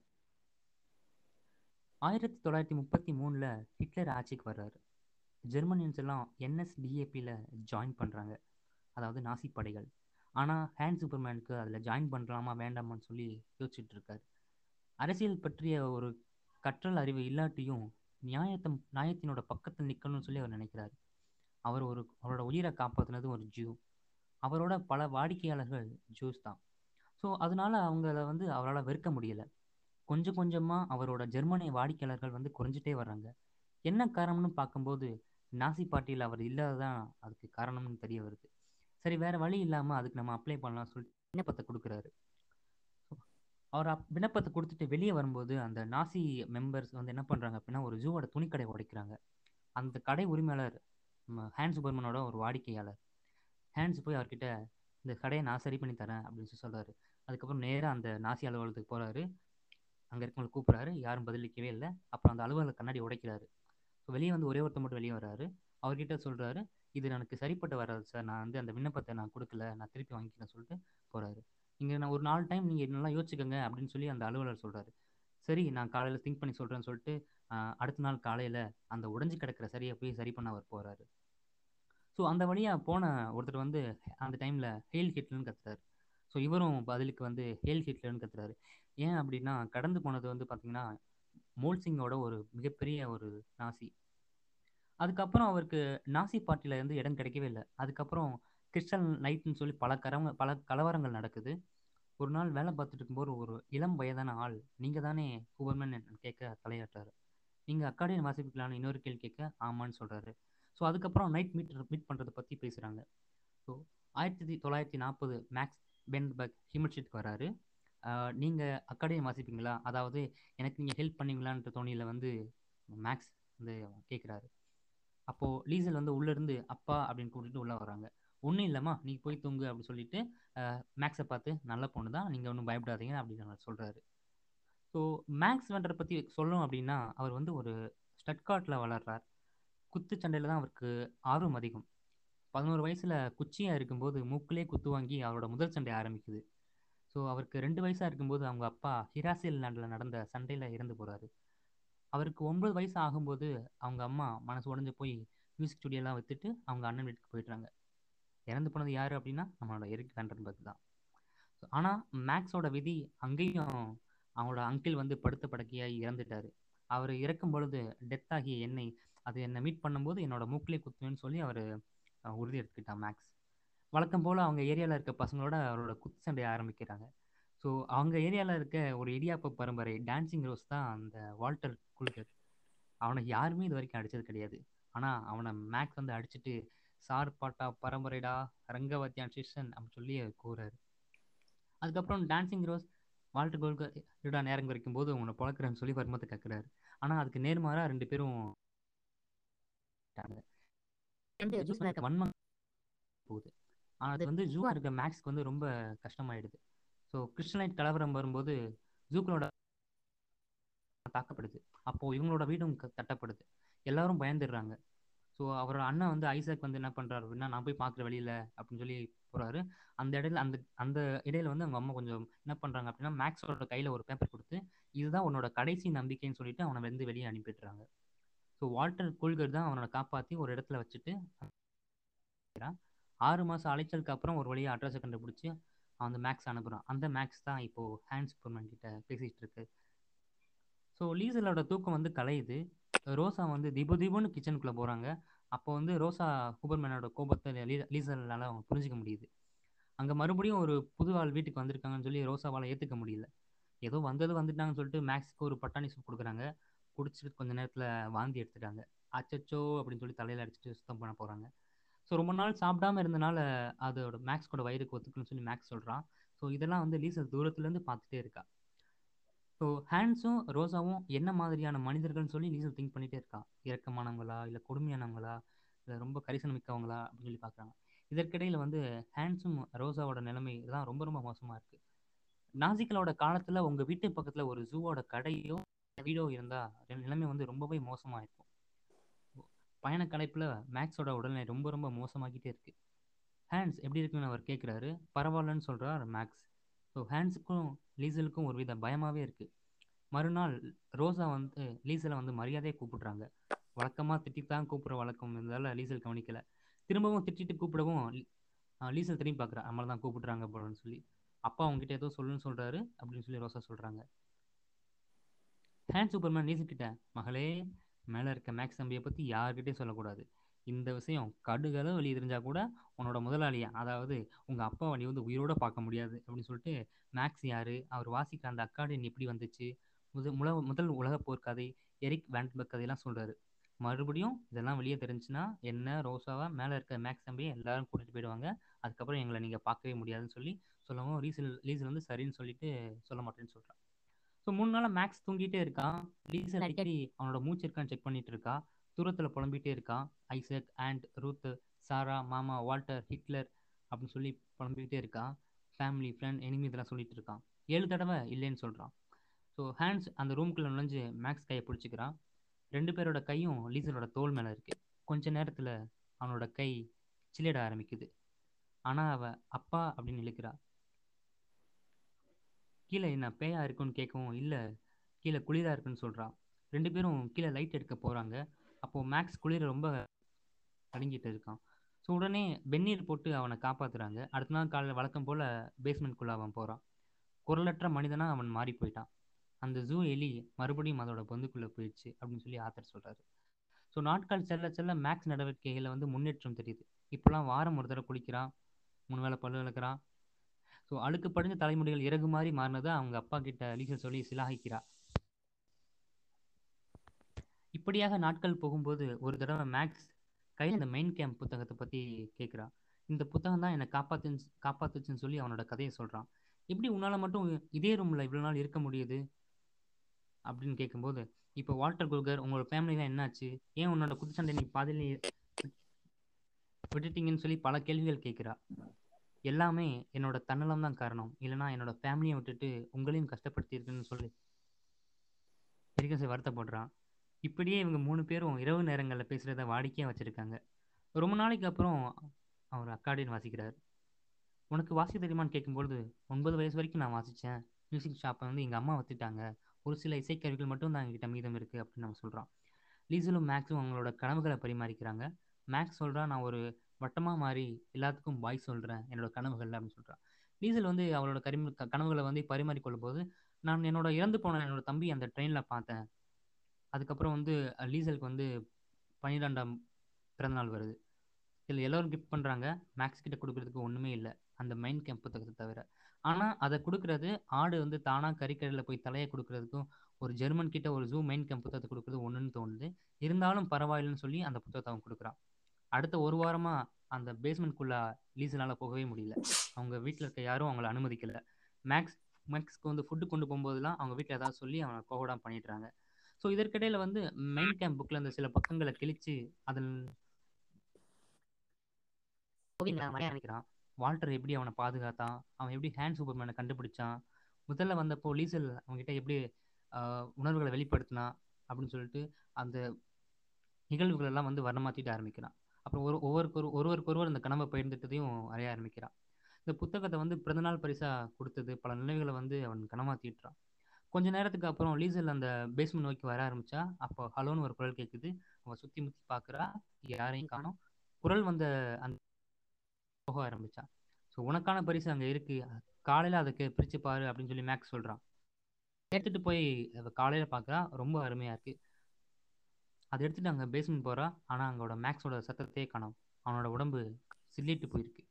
ஆயிரத்தி தொள்ளாயிரத்தி முப்பத்தி மூணில் ஹிட்லர் ஆட்சிக்கு வர்றாரு. ஜெர்மனியன்ஸ் எல்லாம் என்எஸ்டிஏபியில் ஜாயின் பண்ணுறாங்க அதாவது நாசி படைகள். ஆனால் ஹேண்ட் சூப்பர்மேனுக்கு அதில் ஜாயின் பண்ணலாமா வேண்டாமான்னு சொல்லி யோசிச்சுட்டு இருக்காரு. அரசியல் பற்றிய ஒரு கற்றல் அறிவு இல்லாட்டியும் நியாயத்தை நியாயத்தினோட பக்கத்தில் நிற்கணும்னு சொல்லி அவர் நினைக்கிறார். அவர் ஒரு அவரோட உயிரை காப்பாற்றினது ஒரு ஜூ. அவரோட பல வாடிக்கையாளர்கள் ஜூஸ் தான். ஸோ அதனால அவங்கள வந்து அவரால் வெறுக்க முடியலை. கொஞ்சம் கொஞ்சமாக அவரோட ஜெர்மனிய வாடிக்கையாளர்கள் வந்து குறைஞ்சிட்டே வர்றாங்க. என்ன காரணம்னு பார்க்கும்போது நாசி பார்ட்டியில் அவர் இல்லாததான் அதுக்கு காரணம்னு தெரிய வருது. சரி வேற வழி இல்லாமல் அதுக்கு நம்ம அப்ளை பண்ணலாம் சொல்லி விண்ணப்பத்தை கொடுக்குறாரு. அவர் அப் விண்ணப்பத்தை கொடுத்துட்டு வெளியே வரும்போது அந்த நாசி மெம்பர்ஸ் வந்து என்ன பண்ணுறாங்க அப்படின்னா ஒரு ஜூவோட துணிக்கடை உடைக்கிறாங்க. அந்த கடை உரிமையாளர் நம்ம ஹேண்ட் சூப்பர்மனோட ஒரு வாடிக்கையாளர். ஹேண்ட்ஸ் போய் அவர்கிட்ட இந்த கடையை நான் சரி பண்ணி தரேன் அப்படின்னு சொல்லி சொல்கிறாரு அதுக்கப்புறம் நேராக அந்த நாசி அலுவலகத்துக்கு போகிறாரு அங்கே இருக்கவங்களை கூப்பிட்றாரு. யாரும் பதிலளிக்கவே இல்லை. அப்புறம் அந்த அலுவலக கண்ணாடி உடைக்கிறாரு. வெளியே வந்து ஒரே ஒருத்தர் மட்டும் வெளியே வராரு அவர்கிட்ட சொல்கிறாரு இது எனக்கு சரிப்பட்டு வராது சார். நான் வந்து அந்த விண்ணப்பத்தை நான் கொடுக்கல. நான் திருப்பி வாங்கிக்கிறேன் சொல்லிட்டு போகிறாரு இங்கே நான் ஒரு நாலு டைம் நீங்கள் நல்லா யோசிச்சுக்கோங்க அப்படின்னு சொல்லி அந்த அலுவலர் சொல்கிறாரு சரி நான் காலையில் திங்க் பண்ணி சொல்கிறேன்னு சொல்லிட்டு அடுத்த நாள் காலையில் அந்த உடஞ்சி கிடக்கிற சரியை போய் சரி பண்ண அவர் போகிறாரு ஸோ அந்த வழியாக போன ஒருத்தர் வந்து அந்த டைமில் ஹெயில் ஹிட்லர்னு கத்துறாரு. ஸோ இவரும் பதிலுக்கு வந்து ஹேல் ஹிட்லர்னு கத்துறாரு. ஏன் அப்படின்னா கடந்து போனது வந்து பார்த்தீங்கன்னா மோல்சிங்கோட ஒரு மிகப்பெரிய ஒரு நாசி. அதுக்கப்புறம் அவருக்கு நாசி பார்ட்டியில் இருந்து இடம் கிடைக்கவே இல்லை. அதுக்கப்புறம் கிறிஸ்டல் நைட்னு சொல்லி பல கரவங்க பல கலவரங்கள் நடக்குது. ஒரு நாள் வேலை பார்த்துட்டு இருக்கும்போது ஒரு இளம் வயதான ஆள் நீங்கள் தானே கூபர்மேன் கேட்க தலையாட்டார் நீங்கள் அக்காடியன் வாசிப்பிக்கலான்னு இன்னொரு கேள்வி கேட்க ஆமான்னு சொல்கிறாரு ஸோ அதுக்கப்புறம் நைட் மீட் மீட் பண்ணுறதை பற்றி பேசுகிறாங்க ஸோ ஆயிரத்தி தொள்ளாயிரத்தி நாற்பது மேக்ஸ் பென்பர்க் ஹிமட்ஷீட்டுக்கு வராரு. நீங்கள் அக்காடியன் வாசிப்பீங்களா அதாவது எனக்கு நீங்கள் ஹெல்ப் பண்ணுவீங்களான்ற தோணியில் வந்து மேக்ஸ் வந்து கேட்குறாரு அப்போது லீசல் வந்து உள்ளேருந்து அப்பா அப்படின்னு கூட்டிகிட்டு உள்ளே வராங்க ஒன்றும் இல்லைம்மா நீ போய் தூங்கு அப்படின்னு சொல்லிட்டு மேக்ஸை பார்த்து நல்ல பொண்ணு தான் நீங்கள் ஒன்றும் பயப்படாதீங்க அப்படின்னு சொல்கிறாரு ஸோ மேக்ஸ் வெண்டரை பற்றி சொல்லணும் அப்படின்னா அவர் வந்து ஒரு ஸ்டட்காட்டில் வளர்றார். குத்துச்சண்டையில் தான் அவருக்கு ஆர்வம் அதிகம். பதினோரு வயசில் குச்சியாக இருக்கும்போது மூக்கிலே குத்து வாங்கி அவரோட முதல் சண்டை ஆரம்பிக்குது. ஸோ அவருக்கு ரெண்டு வயசாக இருக்கும்போது அவங்க அப்பா ஹிராசியல் நாட்டில் நடந்த சண்டையில் இறந்து போகிறாரு அவருக்கு ஒன்பது வயசு ஆகும்போது அவங்க அம்மா மனசு உடஞ்சி போய் மியூசிக் ஸ்டுடியோலாம் விற்றுட்டு அவங்க அண்ணன் வீட்டுக்கு போயிடுறாங்க. இறந்து போனது யார் அப்படின்னா நம்மளோட எரிக் வேண்டன்பர்க் தான். ஆனால் மேக்ஸோட விதி அங்கேயும் அவங்களோட அங்கிள் வந்து படுத்த படுக்கையாகி இறந்துட்டார். அவர் இறக்கும் பொழுது டெத் ஆகிய என்னை அது என்னை மீட் பண்ணும்போது என்னோட மூக்கிலே குத்துவேன்னு சொல்லி அவர் உறுதி எடுத்துக்கிட்டான் மேக்ஸ். வழக்கம் போல் அவங்க ஏரியாவில் இருக்க பசங்களோட அவரோட குத்து சண்டையை ஆரம்பிக்கிறாங்க. ஸோ அவங்க ஏரியாவில் இருக்க ஒரு இடியாப்ப பரம்பரை டான்சிங் ரோஸ் தான் அந்த வால்டர் குல்கர் அவனை யாருமே இது வரைக்கும் அடித்தது கிடையாது. ஆனால் அவனை மேக்ஸ் வந்து அடிச்சுட்டு சார் பாட்டா பரம்பரைடா ரங்கவத்தியான் சிஷன் அப்படின்னு சொல்லி கூறாரு. அதுக்கப்புறம் டான்சிங் ரோஸ் வால்டர் கோல்கர் இருடா நேரம் குறைக்கும் போது உன்னை பழக்கிறேன்னு சொல்லி வருமத்தை கக்குறாரு. ஆனால் அதுக்கு நேர்மாறாக ரெண்டு பேரும் வன்மம் போகுது. அது வந்து ஜூவா இருக்க மேக்ஸ்க்கு வந்து ரொம்ப கஷ்டமாயிடுது. ஸோ கிறிஸ்டனைட் கலவரம் வரும்போது ஜூக்களோட தாக்கப்படுது. அப்போது இவங்களோட வீடும் தட்டப்படுது எல்லாரும் பயந்துடுறாங்க. ஸோ அவரோட அண்ணன் வந்து ஐசக் வந்து என்ன பண்ணுறாரு அப்படின்னா நான் போய் பார்க்குற வழியில் அப்படின்னு சொல்லி போகிறாரு அந்த இடையில அந்த அந்த இடையில வந்து அவங்க அம்மா கொஞ்சம் என்ன பண்ணுறாங்க அப்படின்னா மேக்ஸோட கையில் ஒரு பேப்பர் கொடுத்து இதுதான் உன்னோட கடைசி நம்பிக்கைன்னு சொல்லிட்டு அவனை வந்து வெளியே அனுப்பிடுறாங்க. ஸோ வால்டர் கோல்கர் தான் அவனோட காப்பாற்றி ஒரு இடத்துல வச்சுட்டு ஆறு மாதம் அலைச்சலுக்கு அப்புறம் ஒரு வழியாக அட்ரஸை கண்டுபிடிச்சி அந்த மேக்ஸ் அனுப்புகிறான் அந்த மேக்ஸ் தான் இப்போது ஹேண்ட் சூப்பர்மேன் கிட்ட பேசிகிட்டு இருக்கு. ஸோ லீசலோட தூக்கம் வந்து கலையுது. ரோசா வந்து தீப தீபம்னு கிச்சனுக்குள்ளே போகிறாங்க அப்போ வந்து ரோசா சூப்பர்மேனோட கோபத்தை லீ லீசலால் அவங்க புரிஞ்சிக்க முடியுது. அங்கே மறுபடியும் ஒரு புது ஆள் வீட்டுக்கு வந்திருக்காங்கன்னு சொல்லி ரோசாவால் ஏற்றுக்க முடியல. ஏதோ வந்தது வந்துட்டாங்கன்னு சொல்லிட்டு மேக்ஸுக்கு ஒரு பட்டாணி சூப் கொடுக்குறாங்க. குடிச்சிட்டு கொஞ்ச நேரத்தில் வாந்தி எடுத்துட்டாங்க. அச்சச்சோ அப்படின்னு சொல்லி தலையில் அடிச்சுட்டு சுத்தம் பண்ண போகிறாங்க ஸோ ரொம்ப நாள் சாப்பிடாம இருந்தனால அதோட மேக்ஸ்கோட வயிறுக்கு ஒத்துக்கணும்னு சொல்லி மேக்ஸ் சொல்கிறான் ஸோ இதெல்லாம் வந்து லீசல் தூரத்துலேருந்து பார்த்துட்டே இருக்கா. ஸோ ஹேண்ட்ஸும் ரோசாவும் என்ன மாதிரியான மனிதர்கள்னு சொல்லி லீசல் திங்க் பண்ணிகிட்டே இருக்கா. இறக்கமானவங்களா இல்லை கொடுமையானவங்களா இல்லை ரொம்ப கரிசனம் மிக்கவங்களா அப்படின்னு சொல்லி பார்க்குறாங்க. இதற்கிடையில் வந்து ஹேண்ட்ஸும் ரோசாவோட நிலைமை தான் ரொம்ப ரொம்ப மோசமாக இருக்குது நாசிக்களோட காலத்தில் உங்கள் வீட்டு பக்கத்தில் ஒரு ஜூவோட கடையோ வீடோ இருந்தால் நிலைமை வந்து ரொம்பவே மோசமாக இருக்கும். பயண கலைப்பில் மேக்ஸோட உடல்நிலை ரொம்ப ரொம்ப மோசமாகிட்டே இருக்குது ஹேண்ட்ஸ் எப்படி இருக்குன்னு அவர் கேட்குறாரு பரவாயில்லன்னு சொல்கிறார் மேக்ஸ். ஸோ ஹேண்ட்ஸுக்கும் லீசலுக்கும் ஒரு வித பயமாகவே இருக்குது மறுநாள் ரோசா வந்து லீசலை வந்து மரியாதையை கூப்பிடுறாங்க. வழக்கமாக திட்டித்தான் கூப்பிட்ற வழக்கம் இருந்தால லீசல் கவனிக்கலை. திரும்பவும் திட்டிட்டு கூப்பிடவும் லீசல் திரும்பி பார்க்குறா நம்மளை தான் கூப்பிடுறாங்க போலன்னு சொல்லி. அப்பா அவங்ககிட்ட ஏதோ சொல்லுன்னு சொல்கிறாரு அப்படின்னு சொல்லி ரோசா சொல்கிறாங்க ஹேண்ட் சூப்பர்மேன் லீசல் கிட்ட மகளே மேலே இருக்க மேக்ஸ் தம்பியை பற்றி யார்கிட்டையும் சொல்லக்கூடாது. இந்த விஷயம் கடுகளவு வெளியே தெரிஞ்சால் கூட உன்னோட முதலாளியை அதாவது உங்கள் அப்பாவை நீ வந்து உயிரோட பார்க்க முடியாது அப்படின்னு சொல்லிட்டு மேக்ஸ் யார்? அவர் வாசிக்கிற அந்த அக்காடியன் எப்படி வந்துச்சு? முத முல முதல் உலக போர்க்கதை எரிக் வேண்ட்பர்க் கதையெல்லாம் சொல்கிறாரு மறுபடியும் இதெல்லாம் வெளியே தெரிஞ்சுன்னா என்ன ரோசாவா மேலே இருக்க மேக்ஸ் தம்பியை எல்லாரும் கூட்டிகிட்டு போயிடுவாங்க. அதுக்கப்புறம் எங்களை நீங்கள் பார்க்கவே முடியாதுன்னு சொல்லி சொல்லவும் ரீசல் ரீசன் வந்து சரின்னு சொல்லிட்டு சொல்ல மாட்டேன்னு சொல்கிறான் ஸோ மூணு நாளாக மேக்ஸ் தூங்கிட்டே இருக்கான் லீசல் அடிக்கடி அவனோட மூச்சு இருக்கான்னு செக் பண்ணிட்டு இருக்கா? தூரத்தில் புலம்பிகிட்டே இருக்கான் ஐசக் ஆண்ட் ரூத் சாரா மாமா வால்டர் ஹிட்லர் அப்படின்னு சொல்லி புலம்பிக்கிட்டே இருக்கான் ஃபேமிலி ஃப்ரெண்ட் எனிமி இதெல்லாம் சொல்லிட்டு இருக்கான் ஏழு தடவை இல்லைன்னு சொல்கிறான் ஸோ ஹேண்ட்ஸ் அந்த ரூம்குள்ளே நுழைஞ்சு மேக்ஸ் கையை பிடிச்சிக்கிறான் ரெண்டு பேரோட கையும் லீசலோட தோல் மேலே இருக்குது கொஞ்ச நேரத்தில் அவனோட கை சில்லிட ஆரம்பிக்குது. ஆனால் அவ அப்பா அப்படின்னு இழுக்கிறா கீழே என்ன பேயா இருக்குன்னு கேட்கவும் இல்லை கீழே குளிராக இருக்குன்னு சொல்கிறான் ரெண்டு பேரும் கீழே லைட் எடுக்க போகிறாங்க அப்போது மேக்ஸ் குளிர ரொம்ப அடங்கிட்டு இருக்கான். ஸோ உடனே வெந்நீர் போட்டு அவனை காப்பாற்றுறாங்க அடுத்த நாள் காலையில் வழக்கம் போல் பேஸ்மெண்ட்குள்ளே அவன் போகிறான் குரலற்ற மனிதனாக அவன் மாறி போயிட்டான். அந்த ஜூ எலி மறுபடியும் அதோட பந்துக்குள்ளே போயிடுச்சு அப்படின்னு சொல்லி ஆத்தர் சொல்கிறாரு ஸோ நாட்கள் செல்ல செல்ல மேக்ஸ் நடவடிக்கைகளில் வந்து முன்னேற்றம் தெரியுது. இப்போலாம் வாரம் ஒரு தடவை குளிக்கிறான். மூணு வேளை பல்லு விளக்குறான். ஸோ அழுக்கு படிஞ்ச தலைமுடிகள் இறகு மாதிரி மாறினதை அவங்க அப்பா கிட்ட லீசல் சொல்லி சிலாகிக்கிறா இப்படியாக நாட்கள் போகும்போது ஒரு தடவை மேக்ஸ் கையில் இந்த மெயின் கேம்ப் புத்தகத்தை பற்றி கேட்குறா இந்த புத்தகம் தான் என்னை காப்பாத்து காப்பாத்துச்சுன்னு சொல்லி அவனோட கதையை சொல்கிறான் எப்படி உன்னால் மட்டும் இதே ரூமில் இவ்வளோ நாள் இருக்க முடியுது? அப்படின்னு கேட்கும்போது இப்போ வால்டர் குல்கர் உங்களோட ஃபேமிலியில் என்னாச்சு? ஏன் உன்னோட குத்துச்சண்டை நீ பாதிலே விட்டுட்டீங்கன்னு சொல்லி பல கேள்விகள் கேட்குறா எல்லாமே என்னோட தன்னலம் தான் காரணம். இல்லைனா என்னோட ஃபேமிலியை விட்டுட்டு உங்களையும் கஷ்டப்படுத்தியிருக்குன்னு சொல்லி. எரிகசை வருத்தப்படுறான் இப்படியே இவங்க மூணு பேரும் இரவு நேரங்களில் பேசுகிறத வாடிக்கையாக வச்சுருக்காங்க. ரொம்ப நாளைக்கு அப்புறம் அவர் அக்காடியன் வாசிக்கிறார். உனக்கு வாசிக்க தெரியுமான்னு கேட்கும்பொழுது ஒன்பது வயசு வரைக்கும் நான் வாசித்தேன் மியூசிக் ஷாப்பை வந்து எங்கள் அம்மா வச்சுட்டாங்க ஒரு சில இசைக்கருவிகள் மட்டும் தான் எங்கிட்ட மீதம் இருக்குது அப்படின்னு நம்ம சொல்கிறோம் லீசலும் மேக்ஸும் அவங்களோட கனவுகளை பரிமாறிக்கிறாங்க. மேக்ஸ் சொல்கிறா நான் ஒரு வட்டமாக மாறி எல்லாத்துக்கும் பாய் சொல்கிறேன் என்னோட கனவுகள் அப்படின்னு சொல்கிறான் லீசல் வந்து அவளோட கரிம கனவுகளை வந்து பரிமாறிக்கொள்ளும் போது நான் என்னோட இறந்து போன என்னோட தம்பி அந்த ட்ரெயினில் பார்த்தேன். அதுக்கப்புறம் வந்து லீசலுக்கு வந்து பன்னிரெண்டாம் பிறந்தநாள் வருது. இதில் எல்லோரும் கிஃப்ட் பண்ணுறாங்க மேக்ஸ் கிட்ட கொடுக்குறதுக்கு ஒன்றுமே இல்லை. அந்த மைண்ட் கேம்ப் புத்தகத்தை தவிர. ஆனால் அதை கொடுக்குறது ஆடு வந்து தானாக கறிக்கடையில் போய் தலையை கொடுக்குறதுக்கும் ஒரு ஜெர்மன் கிட்ட ஒரு ஜூ மைண்ட் கேம்ப் புத்தகத்தை கொடுக்குறது ஒன்றுன்னு தோணுது. இருந்தாலும் பரவாயில்லைன்னு சொல்லி அந்த புத்தகத்தை அவன் கொடுக்குறான். அடுத்த ஒரு வாரமாக அந்த பேஸ்மெண்ட்குள்ளே லீசனால் போகவே முடியல. அவங்க வீட்டில் இருக்க யாரும் அவங்கள அனுமதிக்கலை. மேக்ஸ் மேக்ஸ்க்கு வந்து ஃபுட்டு கொண்டு போகும்போதெல்லாம் அவங்க வீட்டில் ஏதாவது சொல்லி அவனை போகடாம பண்ணிடுறாங்க. ஸோ இதற்கிடையில் வந்து மெயின் கேம்ப் புக்கில் அந்த சில பக்கங்களை கிழிச்சு அதில் ஆரம்பிக்கிறான் வால்டர் எப்படி அவனை பாதுகாத்தான்? அவன் எப்படி ஹேண்ட் சூப்பர்மேனை கண்டுபிடிச்சான்? முதல்ல வந்தப்போ லீசல் அவங்ககிட்ட எப்படி உணர்வுகளை வெளிப்படுத்தினான்? அப்படின்னு சொல்லிட்டு அந்த நிகழ்வுகள் எல்லாம் வந்து வர்ணமாத்திட்டு ஆரம்பிக்கிறான். அப்புறம் ஒரு ஒவ்வொருக்கொரு ஒருவருக்கு ஒருவர் அந்த கனவை பகிர்ந்துட்டதையும் வரைய ஆரம்பிக்கிறான். இந்த புத்தகத்தை வந்து பிறந்தநாள் பரிசாக கொடுத்தது பல நினைவுகளை வந்து அவன் கனமாத்திட்டுறான் கொஞ்ச நேரத்துக்கு அப்புறம் லீசல் அந்த பேஸ்மெண்ட் நோக்கி வர ஆரம்பிச்சா அப்போ ஹலோன்னு ஒரு குரல் கேட்குது அவன் சுற்றி முற்றி பார்க்குறா யாரையும் காணும். குரல் வந்த அந்த போக ஆரம்பிச்சான் ஸோ உனக்கான பரிசு அங்கே இருக்கு. காலையில் அதுக்கு பிரித்து பாரு அப்படின்னு சொல்லி மேக்ஸ் சொல்கிறான் எடுத்துட்டு போய் காலையில் பார்க்குறா ரொம்ப அருமையாக இருக்குது அதை எடுத்துட்டு அங்கே பேஸ்மெண்ட் போகிறா ஆனால் அங்கோட மேக்ஸோட சத்தத்தையே காணும். அவனோட உடம்பு சில்லிட்டு போயிருக்கு.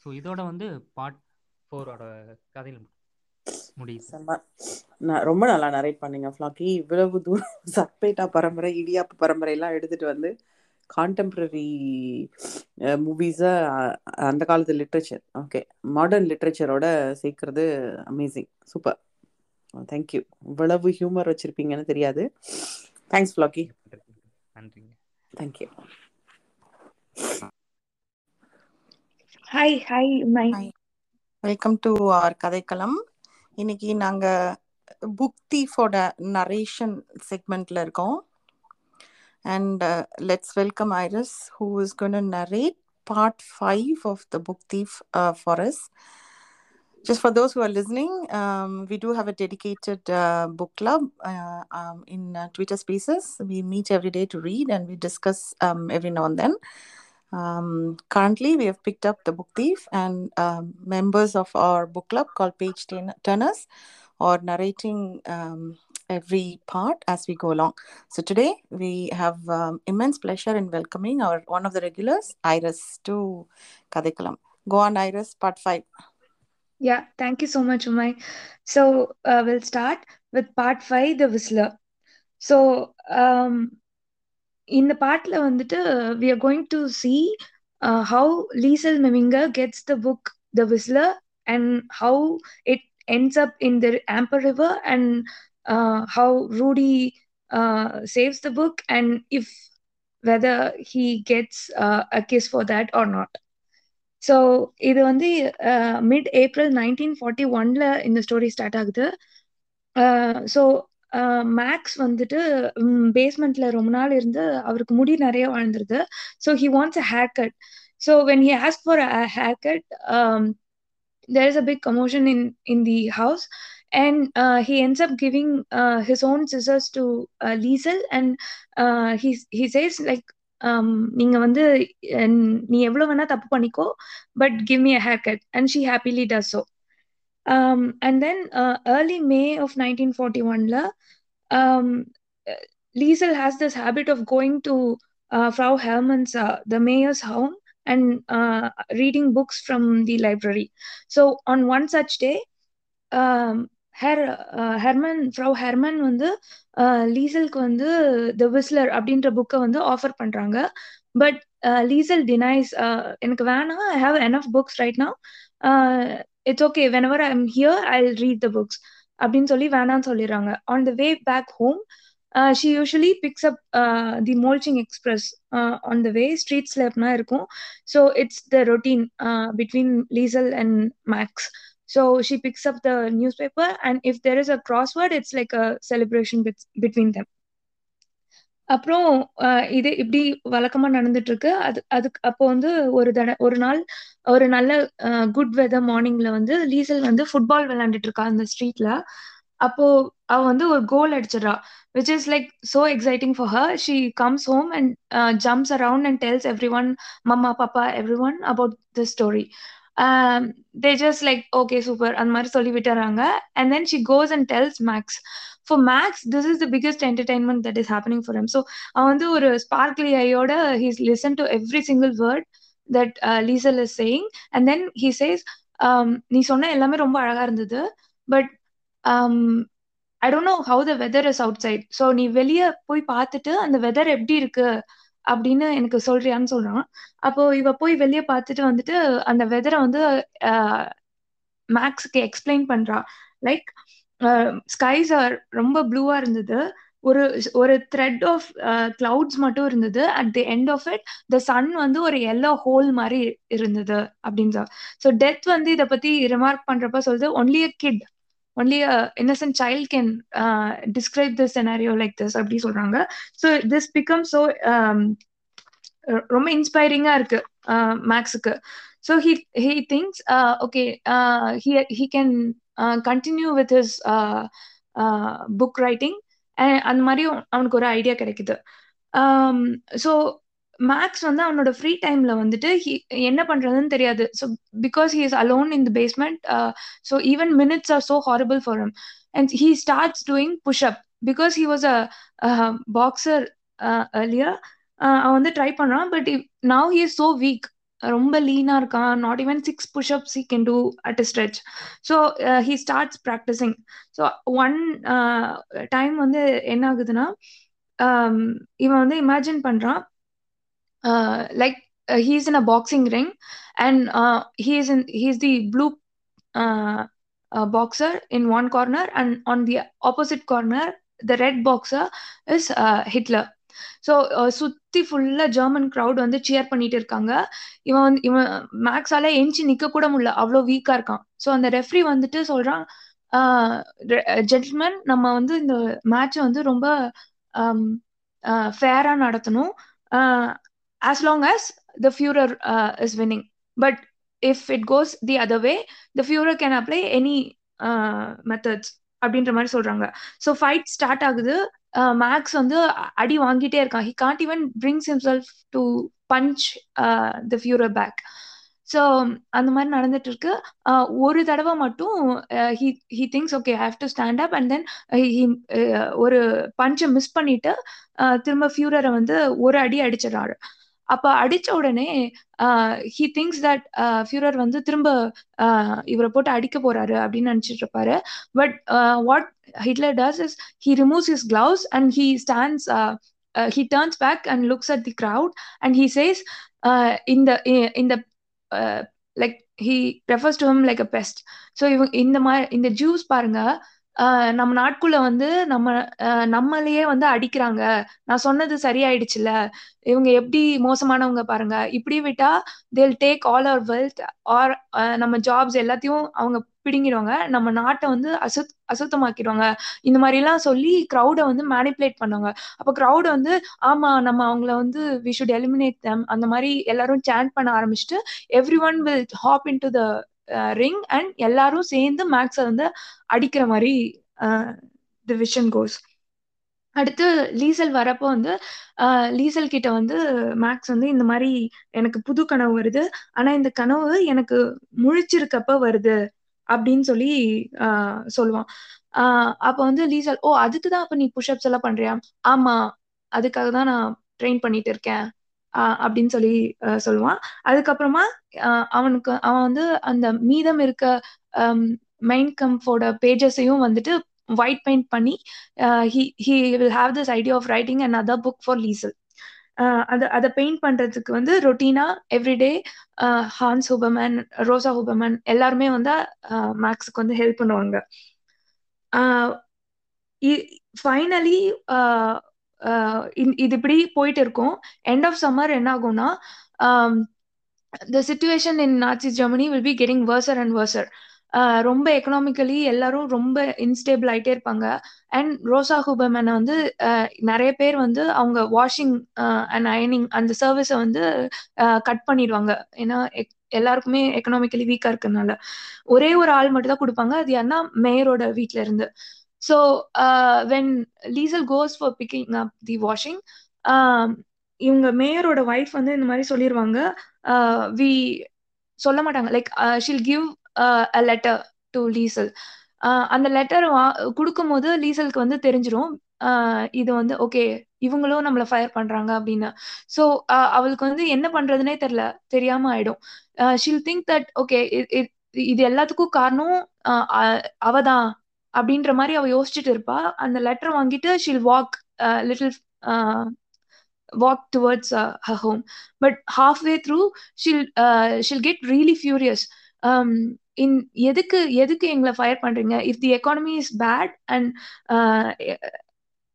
ஸோ இதோட வந்து பார்ட் ஃபோரோட கதையில் முடியுது. நான் ரொம்ப நல்லா நரேட் பண்ணீங்க ஃப்ளாக்கி. இவ்வளவு தூரம் சப்பேட்டா பரம்பரை இடியாப்பு பரம்பரை எல்லாம் எடுத்துட்டு வந்து கான்டெம்பரரி மூவிஸை அந்த காலத்து லிட்ரேச்சர் ஓகே மாடர்ன் லிட்ரேச்சரோட சேர்க்கறது அமேசிங் சூப்பர் தேங்க்யூ இவ்வளவு ஹியூமர் வச்சுருப்பீங்கன்னு தெரியாது. தேங்க்ஸ் ஃப்ளாக்கி நன்றிங்க. Thank you hi hi my welcome to our Kathaikalam. இன்னைக்கு நாங்க புக் தீஃபோட நரேஷன் செக்மெண்ட்ல இருக்கோம். And uh, let's welcome Iris, who is going to narrate part five of the Just for those who are listening, um, we do have a dedicated uh, book club um, in Twitter Spaces. We meet every day to read and we discuss um, every now and then. currently, we have picked up the book thief, and members of our book club called Page Turners are narrating every part as we go along. So today we have um, immense pleasure in welcoming our one of the regulars, Iris, to Kadikalam. Go on, Iris, part five. Yeah, thank you so much, Umay. So uh, we'll start with part five, the Whistler. So um, in the part வந்துட்டு we are going to see uh, how Liesel Meminger gets the book The Whistler and how it ends up in the Amper River and uh, how Rudy uh, saves the book and if whether he gets uh, a kiss for that or not. So இது வந்து mid April nineteen forty ஒன்ல இந்த story start ஆகுது. So Max வந்துட்டு பேஸ்மெண்ட்ல ரொம்ப நாள் இருந்து அவருக்கு முடி நிறைய வாழ்ந்துருது so he wants a hair cut so when he ask for a hair cut there is a big commotion in in the house. And uh, he ends up giving uh, his own scissors to uh, Liesel and uh, he he says like நீங்க வந்து நீ எவ்வளவு வேணா தப்பு பண்ணிக்கோ but give me a hair cut and she happily does so and then early May of nineteen forty ஒன்ல Liesel has this habit of going to Frau Hermann's the mayor's home and uh, reading books from the library. So on one such day, um, her Hermann Frau Hermann வந்து லீசலுக்கு வந்து the whistler அப்படின்ற புக்கை வந்து offer பண்றாங்க. But Liesel denies எனக்கு வேணாம் I have enough books right now it's okay whenever I am here I read the books அப்படின்னு சொல்லி வேணாம்னு சொல்லிடுறாங்க. On the way back home she usually picks up the Molching Express on the way ஸ்ட்ரீட்ஸ்ல எப்படின்னா இருக்கும். So it's the routine between Liesel and Max so she picks up the newspaper and if there is a crossword it's like a celebration bet- between them அப்புறம் இது இப்படி வழக்கமா நடந்துட்டு இருக்கு அது அதுக்கு அப்போ வந்து ஒரு தட ஒரு நாள் ஒரு நல்ல குட் வெதர் மார்னிங்ல வந்து லீசல் வந்து ஃபுட்பால் விளையாண்டுட்டு இருக்கா அந்த ஸ்ட்ரீட்ல அப்போ அவ வந்து ஒரு goal அடிச்சிடறா which is like so exciting for her she comes home and jumps around and tells every one mama papa every one about the story they just like okay super அந்த மாதிரி சொல்லி விட்டுறாங்க and then she goes and tells Max for Max this is the biggest entertainment that is happening for him so அவன் வந்து ஒரு sparkly ஐயோட he's listen to every single word that Liesel is saying and then he says நீ சொன்ன எல்லாமே ரொம்ப அழகா இருந்தது but I don't know how the weather is outside so நீ வெளியே போய் பார்த்துட்டு அந்த வெதர் எப்படி இருக்கு அப்படின்னு எனக்கு சொல்றியான்னு சொல்றான். அப்போ இவ போய் வெளியே பார்த்துட்டு வந்துட்டு அந்த வெதரை வந்து மேக்ஸுக்கு எக்ஸ்பிளைன் பண்றா. லைக் ஸ்கைஸ் ஆர் ரொம்ப ப்ளூவா இருந்தது. ஒரு ஒரு த்ரெட் ஆஃப் கிளவுட்ஸ் மட்டும் இருந்தது. At the end of it the sun வந்து ஒரு எல்லோ ஹோல் மாதிரி இருந்தது அப்படின்னு ஸோ டெத் வந்து இதை பத்தி ரிமார்க் பண்றப்ப சொல்லுது only a kid only innocent child can describe the scenario like this அப்படி சொல்றாங்க. ஸோ திஸ் பிகம் ஸோ ரொம்ப இன்ஸ்பைரிங்கா இருக்கு மேக்ஸுக்கு so he he thinks okay he he can continue with his book writing அந்த மாதிரியும் அவனுக்கு ஒரு ஐடியா கிடைக்குது. ஸோ மேக்ஸ் வந்து அவனோட ஃப்ரீ டைம்ல வந்துட்டு என்ன பண்றதுன்னு தெரியாது. So because he is alone in the basement so even minutes are so horrible for him and he starts doing push up because he was a boxer earlier அவன் வந்து try பண்றான். But now he is so weak ரொம்ப லீனா இருக்கான். Not even six push ups he can do at a stretch so he starts practising so one time வந்து என்ன ஆகுதுன்னா இவன் வந்து இமேஜின் பண்றான். Like he's in a boxing ring and he's in he's the blue boxer in one corner and on the opposite corner the red boxer is Hitler so சுத்தி ஃபுல்லா German crowd வந்து cheer பண்ணிட்டு இருக்காங்க. இவன் வந்து இவன் மேக்ஸால எஞ்சி நிக்க கூட முடியல. அவ்வளோ வீக்கா இருக்கான். ஸோ அந்த ரெஃப்ரி வந்துட்டு சொல்றான் ஜென்டில்மேன் நம்ம வந்து இந்த மேட்ச் வந்து ரொம்ப ஃபேரா நடத்தணும். As long as the Fuhrer uh, is winning. But if it goes the other way, the Fuhrer can apply any uh, methods. அப்படின்ற மாதிரி சொல்றாங்க. ஸோ ஃபைட் ஸ்டார்ட் ஆகுது. Uh, மேக்ஸ் வந்து அடி வாங்கிட்டே இருக்கான். He can't even brings himself to punch the Fuhrer back so அந்த மாதிரி நடந்துட்டு இருக்கு. Uh, ஒரு தடவை மட்டும் he thinks okay have to stand up and then ஒரு பஞ்சை மிஸ் பண்ணிட்டு uh, திரும்ப ஃபியூரரை வந்து ஒரு அடி அடிச்சிடறாரு. அப்ப அடிச்ச உடனே ஹி திங்ஸ் தட் ஃபியூரர் வந்து திரும்ப இவரை போட்டு அடிக்க போறாரு அப்படின்னு நினைச்சிட்டு இருப்பாரு. But what Hitler does is he removes his gloves and he stands he turns back and looks at the crowd and he says இந்த இந்த like he refers to him like a pest so இவங்க இந்த மாதிரி இந்த juice பாருங்க நம்ம நாட்குள்ள வந்து நம்ம நம்மளையே வந்து அடிக்கிறாங்க. நான் சொன்னது சரியாயிடுச்சுல. இவங்க எப்படி மோசமானவங்க பாருங்க. இப்படி விட்டா they'll take all our wealth or நம்ம ஜாப்ஸ் எல்லாத்தையும் அவங்க பிடுங்கிடுவாங்க. நம்ம நாட்டை வந்து அசுத் அசுத்தமாக்கிடுவாங்க. இந்த மாதிரி எல்லாம் சொல்லி க்ரௌடை வந்து மேனிப்புலேட் பண்ணுவாங்க. அப்ப க்ரௌட் வந்து ஆமா நம்ம அவங்கள வந்து வி ஷுட் எலிமினேட் தம் அந்த மாதிரி எல்லாரும் சேண்ட் பண்ண ஆரம்பிச்சுட்டு every one will hop into the ring and எல்லாரும் சேர்ந்து மேக்ஸை வந்து அடிக்கிற மாதிரி தி விஷன் கோஸ் அடுத்து லீசல் வரப்போ வந்து லீசல் கிட்ட வந்து மேக்ஸ் வந்து இந்த மாதிரி எனக்கு புது கனவு வருது. ஆனா இந்த கனவு எனக்கு முழிச்சிருக்கப்ப வருது அப்படின்னு சொல்லி சொல்லுவான். அப்ப வந்து லீசல் ஓ அதுக்கு தான் அப்ப நீ புஷ்அப்ஸ் எல்லாம் பண்றியா? ஆமா அதுக்காக தான் நான் ட்ரெயின் பண்ணிட்டு இருக்கேன். அப்படின்னு சொல்லி அஹ், சொல்லுவான். அதுக்கப்புறமா அவனுக்கு அவன் வந்து அந்த மீதம் இருக்க மெயின் கம்போட பேஜஸையும் வந்துட்டு ஒயிட் பெயிண்ட் பண்ணி he will have this idea of writing and other book for Liesel அதை அதை பெயிண்ட் பண்றதுக்கு வந்து ரொட்டீனா எவ்ரிடே ஹான்ஸ் ஹூபமேன் ரோசா ஹூபமேன் எல்லாருமே வந்து மேக்ஸுக்கு வந்து ஹெல்ப் பண்ணுவாங்க. ஃபைனலி இது இப்படி போயிட்டு இருக்கும் எண்ட் ஆஃப் சம்மர் என்ன ஆகும்னா the situation in Nazi Germany will be getting worse and worse ரொம்ப எக்கனாமிக்கலி எல்லாரும் ரொம்ப இன்ஸ்டேபிள் ஆயிட்டே இருப்பாங்க. அண்ட் ரோசா ஹூபமேனை வந்து நிறைய பேர் வந்து அவங்க வாஷிங் அண்ட் அயனிங் அந்த சர்வீஸை வந்து கட் பண்ணிடுவாங்க. ஏன்னா எக்- எல்லாருக்குமே எக்கனாமிக்கலி வீக்கா இருக்கிறதுனால ஒரே ஒரு ஆள் மட்டும் தான் கொடுப்பாங்க. அது ஏன்னா மேயரோட வீட்ல இருந்து. So when Liesel goes for picking up the washing இவங்க மேயரோட ஒய்ஃப் வந்து இந்த மாதிரி சொல்லிடுவாங்க வி uh, சொல்ல மாட்டாங்க. Like she'll give a letter to Liesel அந்த லெட்டர் வா கொடுக்கும் போது லீசலுக்கு வந்து தெரிஞ்சிரும். Uh, இது வந்து ஓகே இவங்களும் நம்மளை ஃபயர் பண்றாங்க அப்படின்னு. ஸோ uh, அவளுக்கு வந்து என்ன பண்றதுனே தெரியல. தெரியாம ஆயிடும். ஷில் திங்க் தட் ஓகே இது எல்லாத்துக்கும் காரணம் அவதான் அப்படின்ற மாதிரி அவ யோசிச்சுட்டு இருப்பா. அந்த லெட்டர் வாங்கிட்டு she'll walk little walk towards her home but half way through she'll she'll she'll get furious in um, எதுக்கு எதுக்கு எங்களை ஃபயர் பண்றீங்க? If the economy is bad and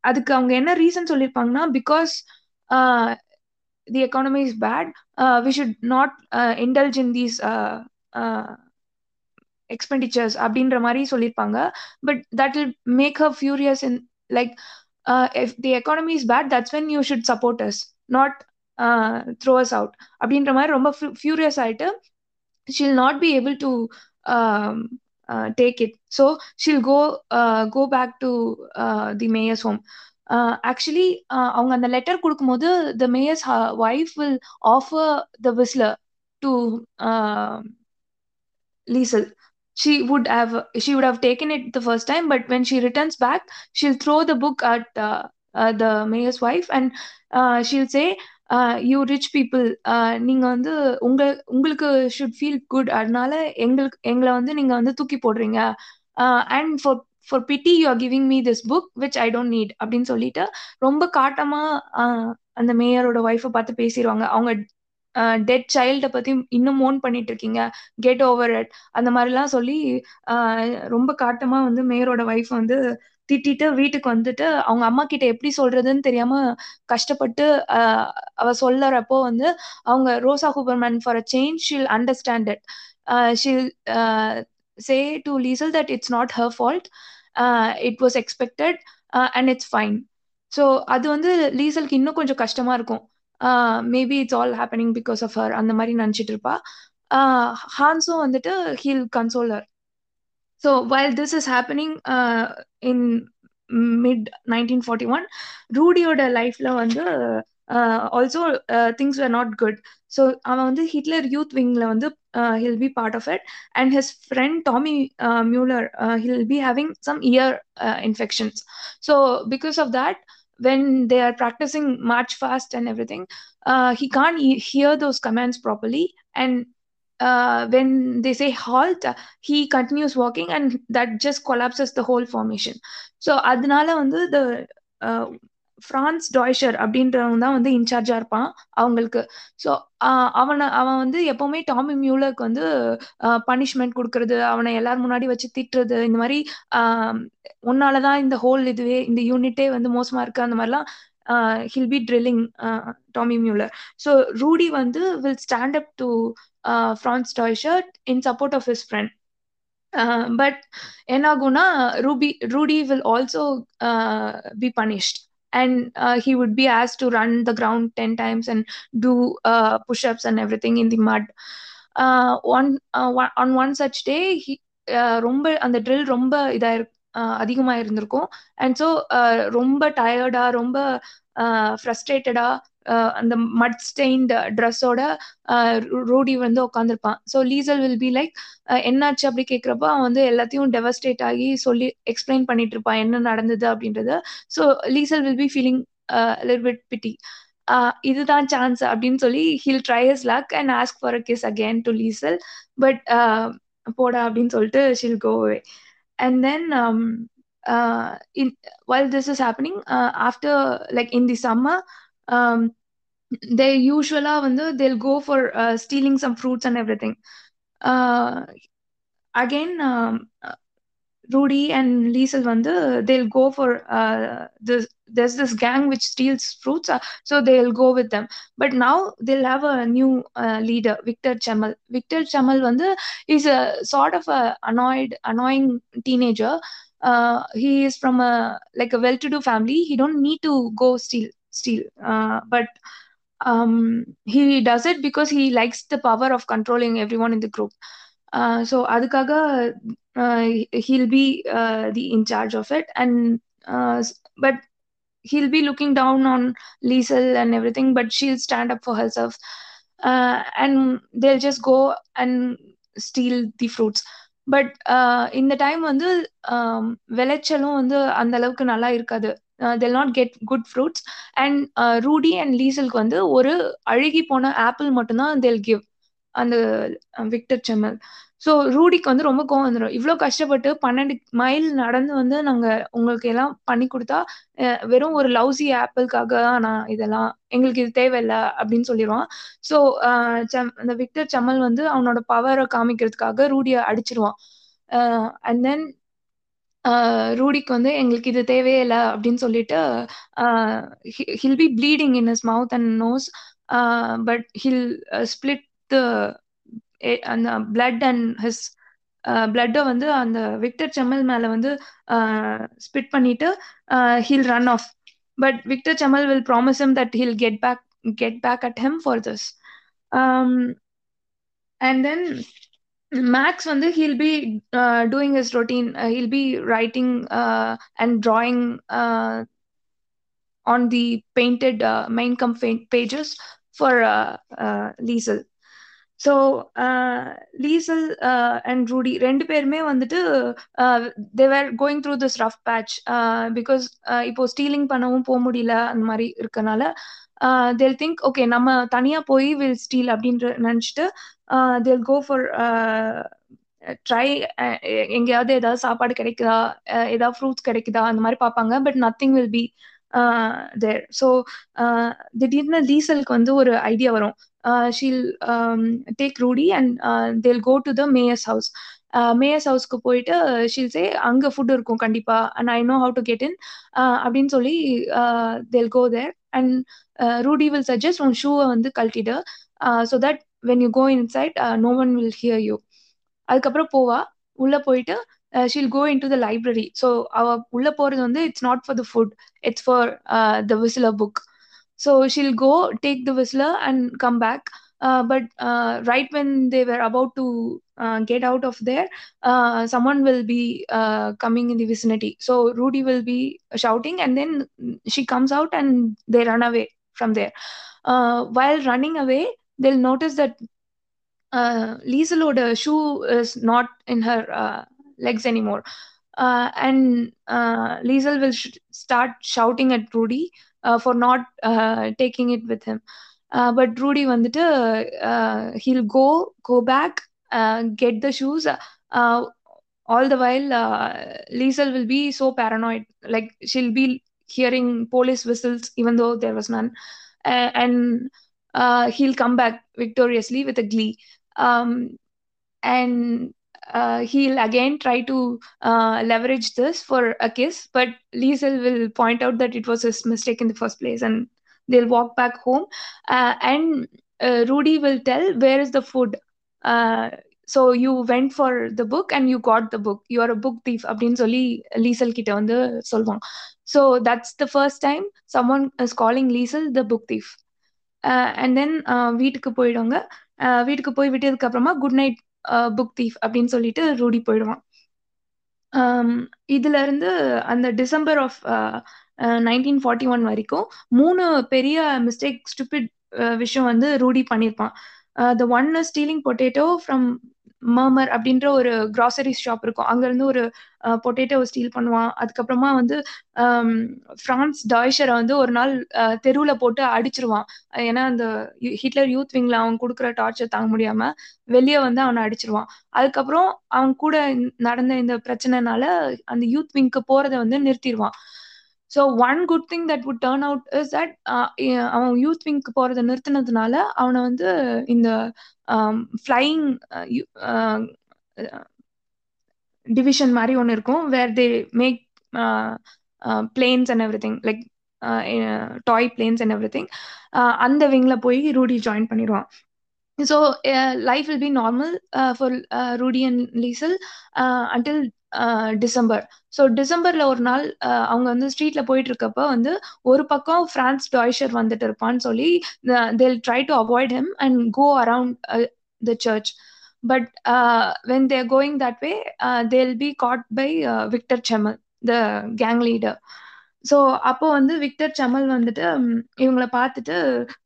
அதுக்கு அவங்க என்ன reason சொல்லியிருப்பாங்கன்னா because the economy is bad we should not indulge in these expenditures அப்படின்ற மாதிரி சொல்லியிருப்பாங்க. But that will make her furious in like if the economy is bad that's when you should support us not throw us out அப்படின்ற மாதிரி ரொம்ப furious ஆயிட்டு she'll not be able to um, uh, take it. So she'll go uh, go back to uh, the mayor's home. Uh, actually uh, அவங்க அந்த letter கொடுக்கும்போது the mayor's uh, wife will offer the whistler to uh, Liesel. She would have she would have taken it the first time, but when she returns back, she'll throw the book at uh, uh, the mayor's wife and uh, she'll say, uh, "You rich people, uh, நீங்க வந்து உங்க உங்களுக்கு should feel good. அதனால எங்களுக்கு எங்களை வந்து நீங்க வந்து தூக்கி போடுறீங்க and for for pity you are giving me this book which I don't need அப்படின்னு சொல்லிட்டு ரொம்ப காட்டமா uh, அந்த மேயரோட ஒய்ஃபை பார்த்து பேசிடுவாங்க அவங்க டெட் சைல்டை பத்தி இன்னும் மோன் பண்ணிட்டு இருக்கீங்க கெட் ஓவர் இட் அந்த மாதிரிலாம் சொல்லி ரொம்ப காட்டமா வந்து மேயரோட ஒய்ஃப் வந்து திட்டிட்டு வீட்டுக்கு வந்துட்டு அவங்க அம்மா கிட்ட எப்படி சொல்றதுன்னு தெரியாம கஷ்டப்பட்டு அவ சொல்லறப்போ வந்து அவங்க Rosa Hubermann for a change she'll understand it she'll say to Liesel that it's not her fault it was expected and it's fine so அது வந்து லீசலுக்கு இன்னும் கொஞ்சம் கஷ்டமா இருக்கும். Maybe it's all happening because of her அந்த மாதிரி நினச்சிட்டு இருப்பா. ஹான்ஸும் வந்துட்டு he'll console her so while this is happening in mid nineteen forty one ரூடியோட லைஃப்ல வந்து also things were not good so அவன் வந்து ஹிட்லர் யூத் விங்ல வந்து he'll be part of it and his friend Tommy Muller he'll be having some ear infections so because of that when they are practicing march fast and everything uh, he can't e- hear those commands properly. And uh, when they say halt uh, he continues walking and that just collapses the whole formation. So adnala under the uh, Franz Franz Deutscher அப்படின்றவங்க தான் வந்து இன்சார்ஜா இருப்பான் அவங்களுக்கு. So அவனை அவன் வந்து எப்பவுமே Tommy மியூலருக்கு வந்து பனிஷ்மெண்ட் கொடுக்கறது அவனை எல்லாரும் முன்னாடி வச்சு திட்டுறது இந்த மாதிரி உன்னாலதான் இந்த ஹோல் இதுவே இந்த யூனிட்டே வந்து மோசமா இருக்கு அந்த மாதிரிலாம் he'll be drilling Tommy Muller. So Rudy வந்து will stand up to Franz Deutscher in support of his friend but என்னாகும்னா Ruby Rudy will also be punished and uh, he would be asked to run the ground 10 times and do uh, push-ups and everything in the mud uh, one, one on one such day he ரொம்ப அந்த drill ரொம்ப இதா அதிகமா இருந்திருக்கும் and so ரொம்ப டயர்டா ரொம்ப ஃப்ரஸ்ட்ரேட்டடா அந்த மட் ஸ்டெயின்ட் ட்ரெஸ்ஸோட ரூடி வந்து உட்காந்துருப்பான் so Liesel will be like என்னாச்சு அப்படி கேட்குறப்ப அவன் வந்து எல்லாத்தையும் டெவஸ்டேட் ஆகி சொல்லி எக்ஸ்பிளைன் பண்ணிட்டு இருப்பான் என்ன நடந்தது அப்படின்றது. So Liesel will be feeling little bit pity இதுதான் சான்ஸ் அப்படின்னு சொல்லி he'll try his luck and ask for a kiss again to Liesel but போடா அப்படின்னு சொல்லிட்டு she'll go away and then in in this is happening after like in the summer um, they usually வந்து they'll go for uh, stealing some fruits and everything uh, again um, Rudy and Liesel வந்து they'll go for uh, this there's this gang which steals fruits uh, so they'll go with them but now they'll have a new uh, leader Victor Chamal Victor Chamal வந்து is a sort of a annoyed annoying teenager uh, he is from a like a well-to-do family he don't need to go steal Steal uh, but um, he does it because he likes the power of controlling everyone in the group uh, so அதுக்காக uh, he'll be uh, the in charge of it and uh, but he'll be looking down on Liesel and everything but she'll stand up for herself uh, and they'll just go and steal the fruits but இந்த time வந்து விளைச்சலும் வந்து அந்த அளவுக்கு நல்லா இருக்காது they'll not get good fruits and Rudy and லீசலுக்கு வந்து ஒரு அழுகி போன ஆப்பிள் மட்டும்தான் தெல் கிவ் அந்த விக்டர் செம்மல் ஸோ ரூடிக்கு வந்து ரொம்ப கோவம் வந்துடும் இவ்வளோ கஷ்டப்பட்டு பன்னெண்டு மைல் நடந்து வந்து நாங்கள் உங்களுக்கு எல்லாம் பண்ணி கொடுத்தா வெறும் ஒரு லவ்ஸி ஆப்பிள்காக தான் நான் இதெல்லாம் எங்களுக்கு இது தேவையில்லை அப்படின்னு சொல்லிடுவான் ஸோ அந்த விக்டர் செம்மல் வந்து அவனோட பவரை காமிக்கிறதுக்காக ரூடியை அடிச்சிருவான். அண்ட் தென் ரூடிக்கு வந்து எங்களுக்கு இது தேவையே இல்லை அப்படின்னு சொல்லிட்டு he'll be bleeding in his mouth and nose but he'll split the அந்த பிளட் அண்ட் ஹிஸ் பிளட்டை வந்து அந்த விக்டர் செம்மல் மேல வந்து ஸ்பிட் பண்ணிட்டு he'll run off but Viktor Chemmel will promise him that he'll get back get back at him for this and then Max வந்து he'll be doing his routine he'll be writing and writing on the painted Mein Kampf pages for Liesel so Liesel and Rudy ரெண்டு பேருமே வந்துட்டு they're going through this rough patch because இப்போ stealing பண்ணவும் போக முடியல அந்த மாதிரி இருக்கனால தேல் திங்க் ஓகே நம்ம தனியாக போய் வில் ஸ்டீல் அப்படின்ற நினச்சிட்டு தேல் கோ ஃபார் ட்ரை எங்கேயாவது ஏதாவது சாப்பாடு கிடைக்குதா? ஏதாவது ஃப்ரூட்ஸ் கிடைக்குதா? அந்த மாதிரி பார்ப்பாங்க. But nothing will be there so திடீர்னு லீசலுக்கு வந்து ஒரு ஐடியா வரும். Sheel take Rudy and they'll go to the mayor's house mayor's ஹவுஸ்க்கு போயிட்டு ஷீல் சே அங்கே ஃபுட் இருக்கும் கண்டிப்பா. And I know how to get in அப்படின்னு சொல்லி they'll go there and Rudy will suggest உன் ஷூவை வந்து கழட்டிடு. So that when you go inside no one will hear you அதுக்கப்புறம் போவா உள்ள போயிட்டு she'll go in to the library so அவ உள்ள போறது வந்து it's not for the food it's for the Whistler book so she'll go take the Whistler and come back but right when they were about to get out of there uh, someone will be uh, coming in the vicinity so rudy will be shouting and then she comes out and they run away from there uh, while running away they'll notice that uh, Lieselode's shoe is not in her uh, legs anymore. Uh, and uh, Liesel will sh- start shouting at Rudy uh, for not uh, taking it with him. Uh, but Rudy வந்துட்டு uh, he'll go go back uh, get the shoes uh, all the while uh, Liesel will be so paranoid like she'll be hearing police whistles even though there was none uh, and uh, he'll come back victoriously with a glee um, and uh, he'll again try to uh, leverage this for a kiss, but Liesel will point out that it was his mistake in the first place, and they'll walk back home. Uh, and uh, Rudy will tell where is the food. Uh, so you went for the book and you got the book. You are a book thief. அப்படின்னு சொல்லி Liesel கிட்ட வந்து சொல்லுவாங்க so that's the first time summon is calling Liesel the book thief And then வீட்டுக்கு போயிடுவாங்க. வீட்டுக்கு போய் விட்டதுக்கு அப்புறமா குட் நைட் புக் தீஃப் அப்படின்னு சொல்லிட்டு ரூடி போயிடுவான். இதுல இருந்து அந்த December of nineteen forty one வரைக்கும் மூணு பெரிய மிஸ்டேக் ஸ்டூபிட் விஷயம் வந்து ரூடி பண்ணியிருப்பான் the one stealing potato from மர்மர் அப்படின்ற ஒரு கிராசரி ஷாப் இருக்கும். அங்க இருந்து ஒரு பொட்டேட்டோ ஸ்டீல் பண்ணுவான். அதுக்கப்புறமா வந்து ஆம், பிரான்ஸ் டாய்ஷரை வந்து ஒரு நாள் தெருவுல போட்டு அடிச்சிருவான். ஏன்னா அந்த ஹிட்லர் யூத் விங்ல அவன் கொடுக்குற டார்ச்சர் தாங்க முடியாம வெளியே வந்து அவனை அடிச்சிருவான். அதுக்கப்புறம் அவன் கூட நடந்த இந்த பிரச்சனைனால அந்த யூத் விங்க்கு போறதை வந்து நிறுத்திடுவான் so one good thing that would turn out is that அவன் யூத் விங்க்கு போறதை நிறுத்தினதுனால அவனை வந்து இந்த ஃப்ளையிங் டிவிஷன் மாதிரி ஒன்று இருக்கும் where they make planes and everything like toy planes and everything அந்த விங்கில் போய் ரூடி ஜாயின் பண்ணிடுவான். So life will be normal for Rudy and Liesel until December so டிசம்பர்ல ஒரு நாள் uh, அவங்க வந்து ஸ்ட்ரீட்ல போயிட்டு இருக்கப்ப வந்து ஒரு பக்கம் பிரான்ஸ் டாய்ஷர் வந்துட்டு இருப்பான்னு சொல்லி they'll try to avoid him and go around the church but when they're going that way they'll be caught by Victor Chemmel the gang leader so அப்போ வந்து விக்டர் செமல் வந்துட்டு இவங்கள பார்த்துட்டு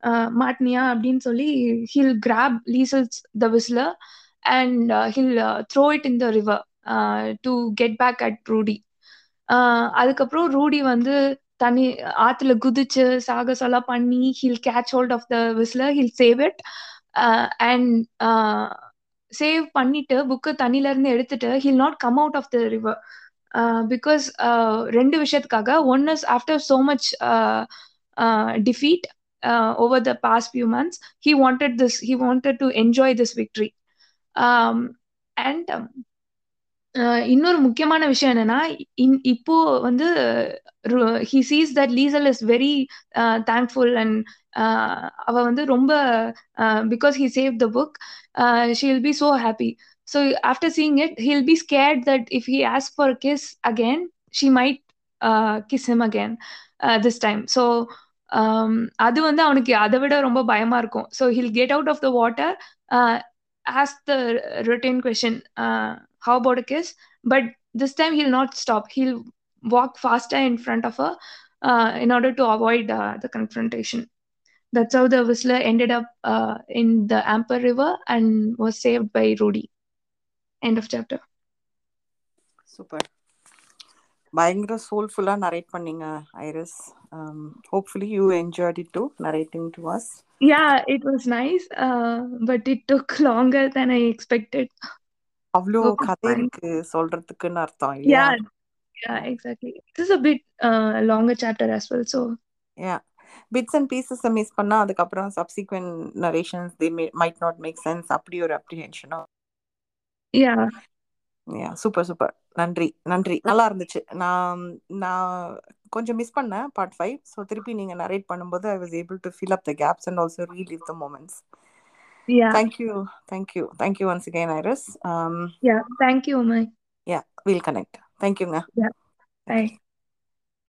uh, மாட்னியா அப்படின்னு சொல்லி he'll grab Liesel's the whistler and he'll throw it in the river to get back at Rudy அதுக்கப்புறம் Rudy வந்து தண்ணி ஆத்துல குதிச்சு சாகசம்லாம் பண்ணி he'll catch hold of the whistler he'll save it and save பண்ணிட்டு புக்கு தண்ணில இருந்து எடுத்துட்டு he'll not come out of the river because ரெண்டு விஷயத்துக்காக one is after so much defeat over the past few months he wanted this he wanted to enjoy this victory and இன்னொரு முக்கியமான விஷயம் என்னன்னா இன் இப்போ வந்து he sees that Liesel is very thankful and அவ வந்து ரொம்ப because he save the book she will be so happy so after seeing it he'll be scared that if he ask for kiss again she might kiss him again this time so அது வந்து அவனுக்கு அதை விட ரொம்ப பயமா இருக்கும். So he'll get out of the water as the written question how about a kiss but this time he'll not stop he'll walk faster in front of her uh, in order to avoid uh, the confrontation that's how the whistler ended up uh, in the amper river and was saved by rudy end of chapter super பயங்கர சோல்ஃபுல்லாக narrate பண்ணீங்க Iris hopefully you enjoyed it to narrating to us yeah it was nice uh, but it took longer than i expected அவ்வளோ கதை. இருக்கு சொல்றதுக்குன்னு அர்த்தம் இல்லையா? Yeah yeah exactly. This is a bit uh, longer chapter as well so. Yeah bits and pieces miss பண்ணா அதுக்கப்புறம் subsequent narrations they might not make sense அப்படி ஒரு அப்ரிஹென்ஷனோ yeah. யா சூப்பர் சூப்பர் நன்றி நன்றி. நல்லா இருந்துச்சு. நான் நான் கொஞ்சம் மிஸ் பண்ணேன் பார்ட் ஃபைவ் ஸோ திருப்பி நீங்கள் நரேட் பண்ணும்போது I was able to fill up the gaps and also relive the moments yeah. Thank you. Thank you. Thank you once again iris. Um yeah. Thank you umay. yeah we'll connect. Thank you Nga. yeah. Bye.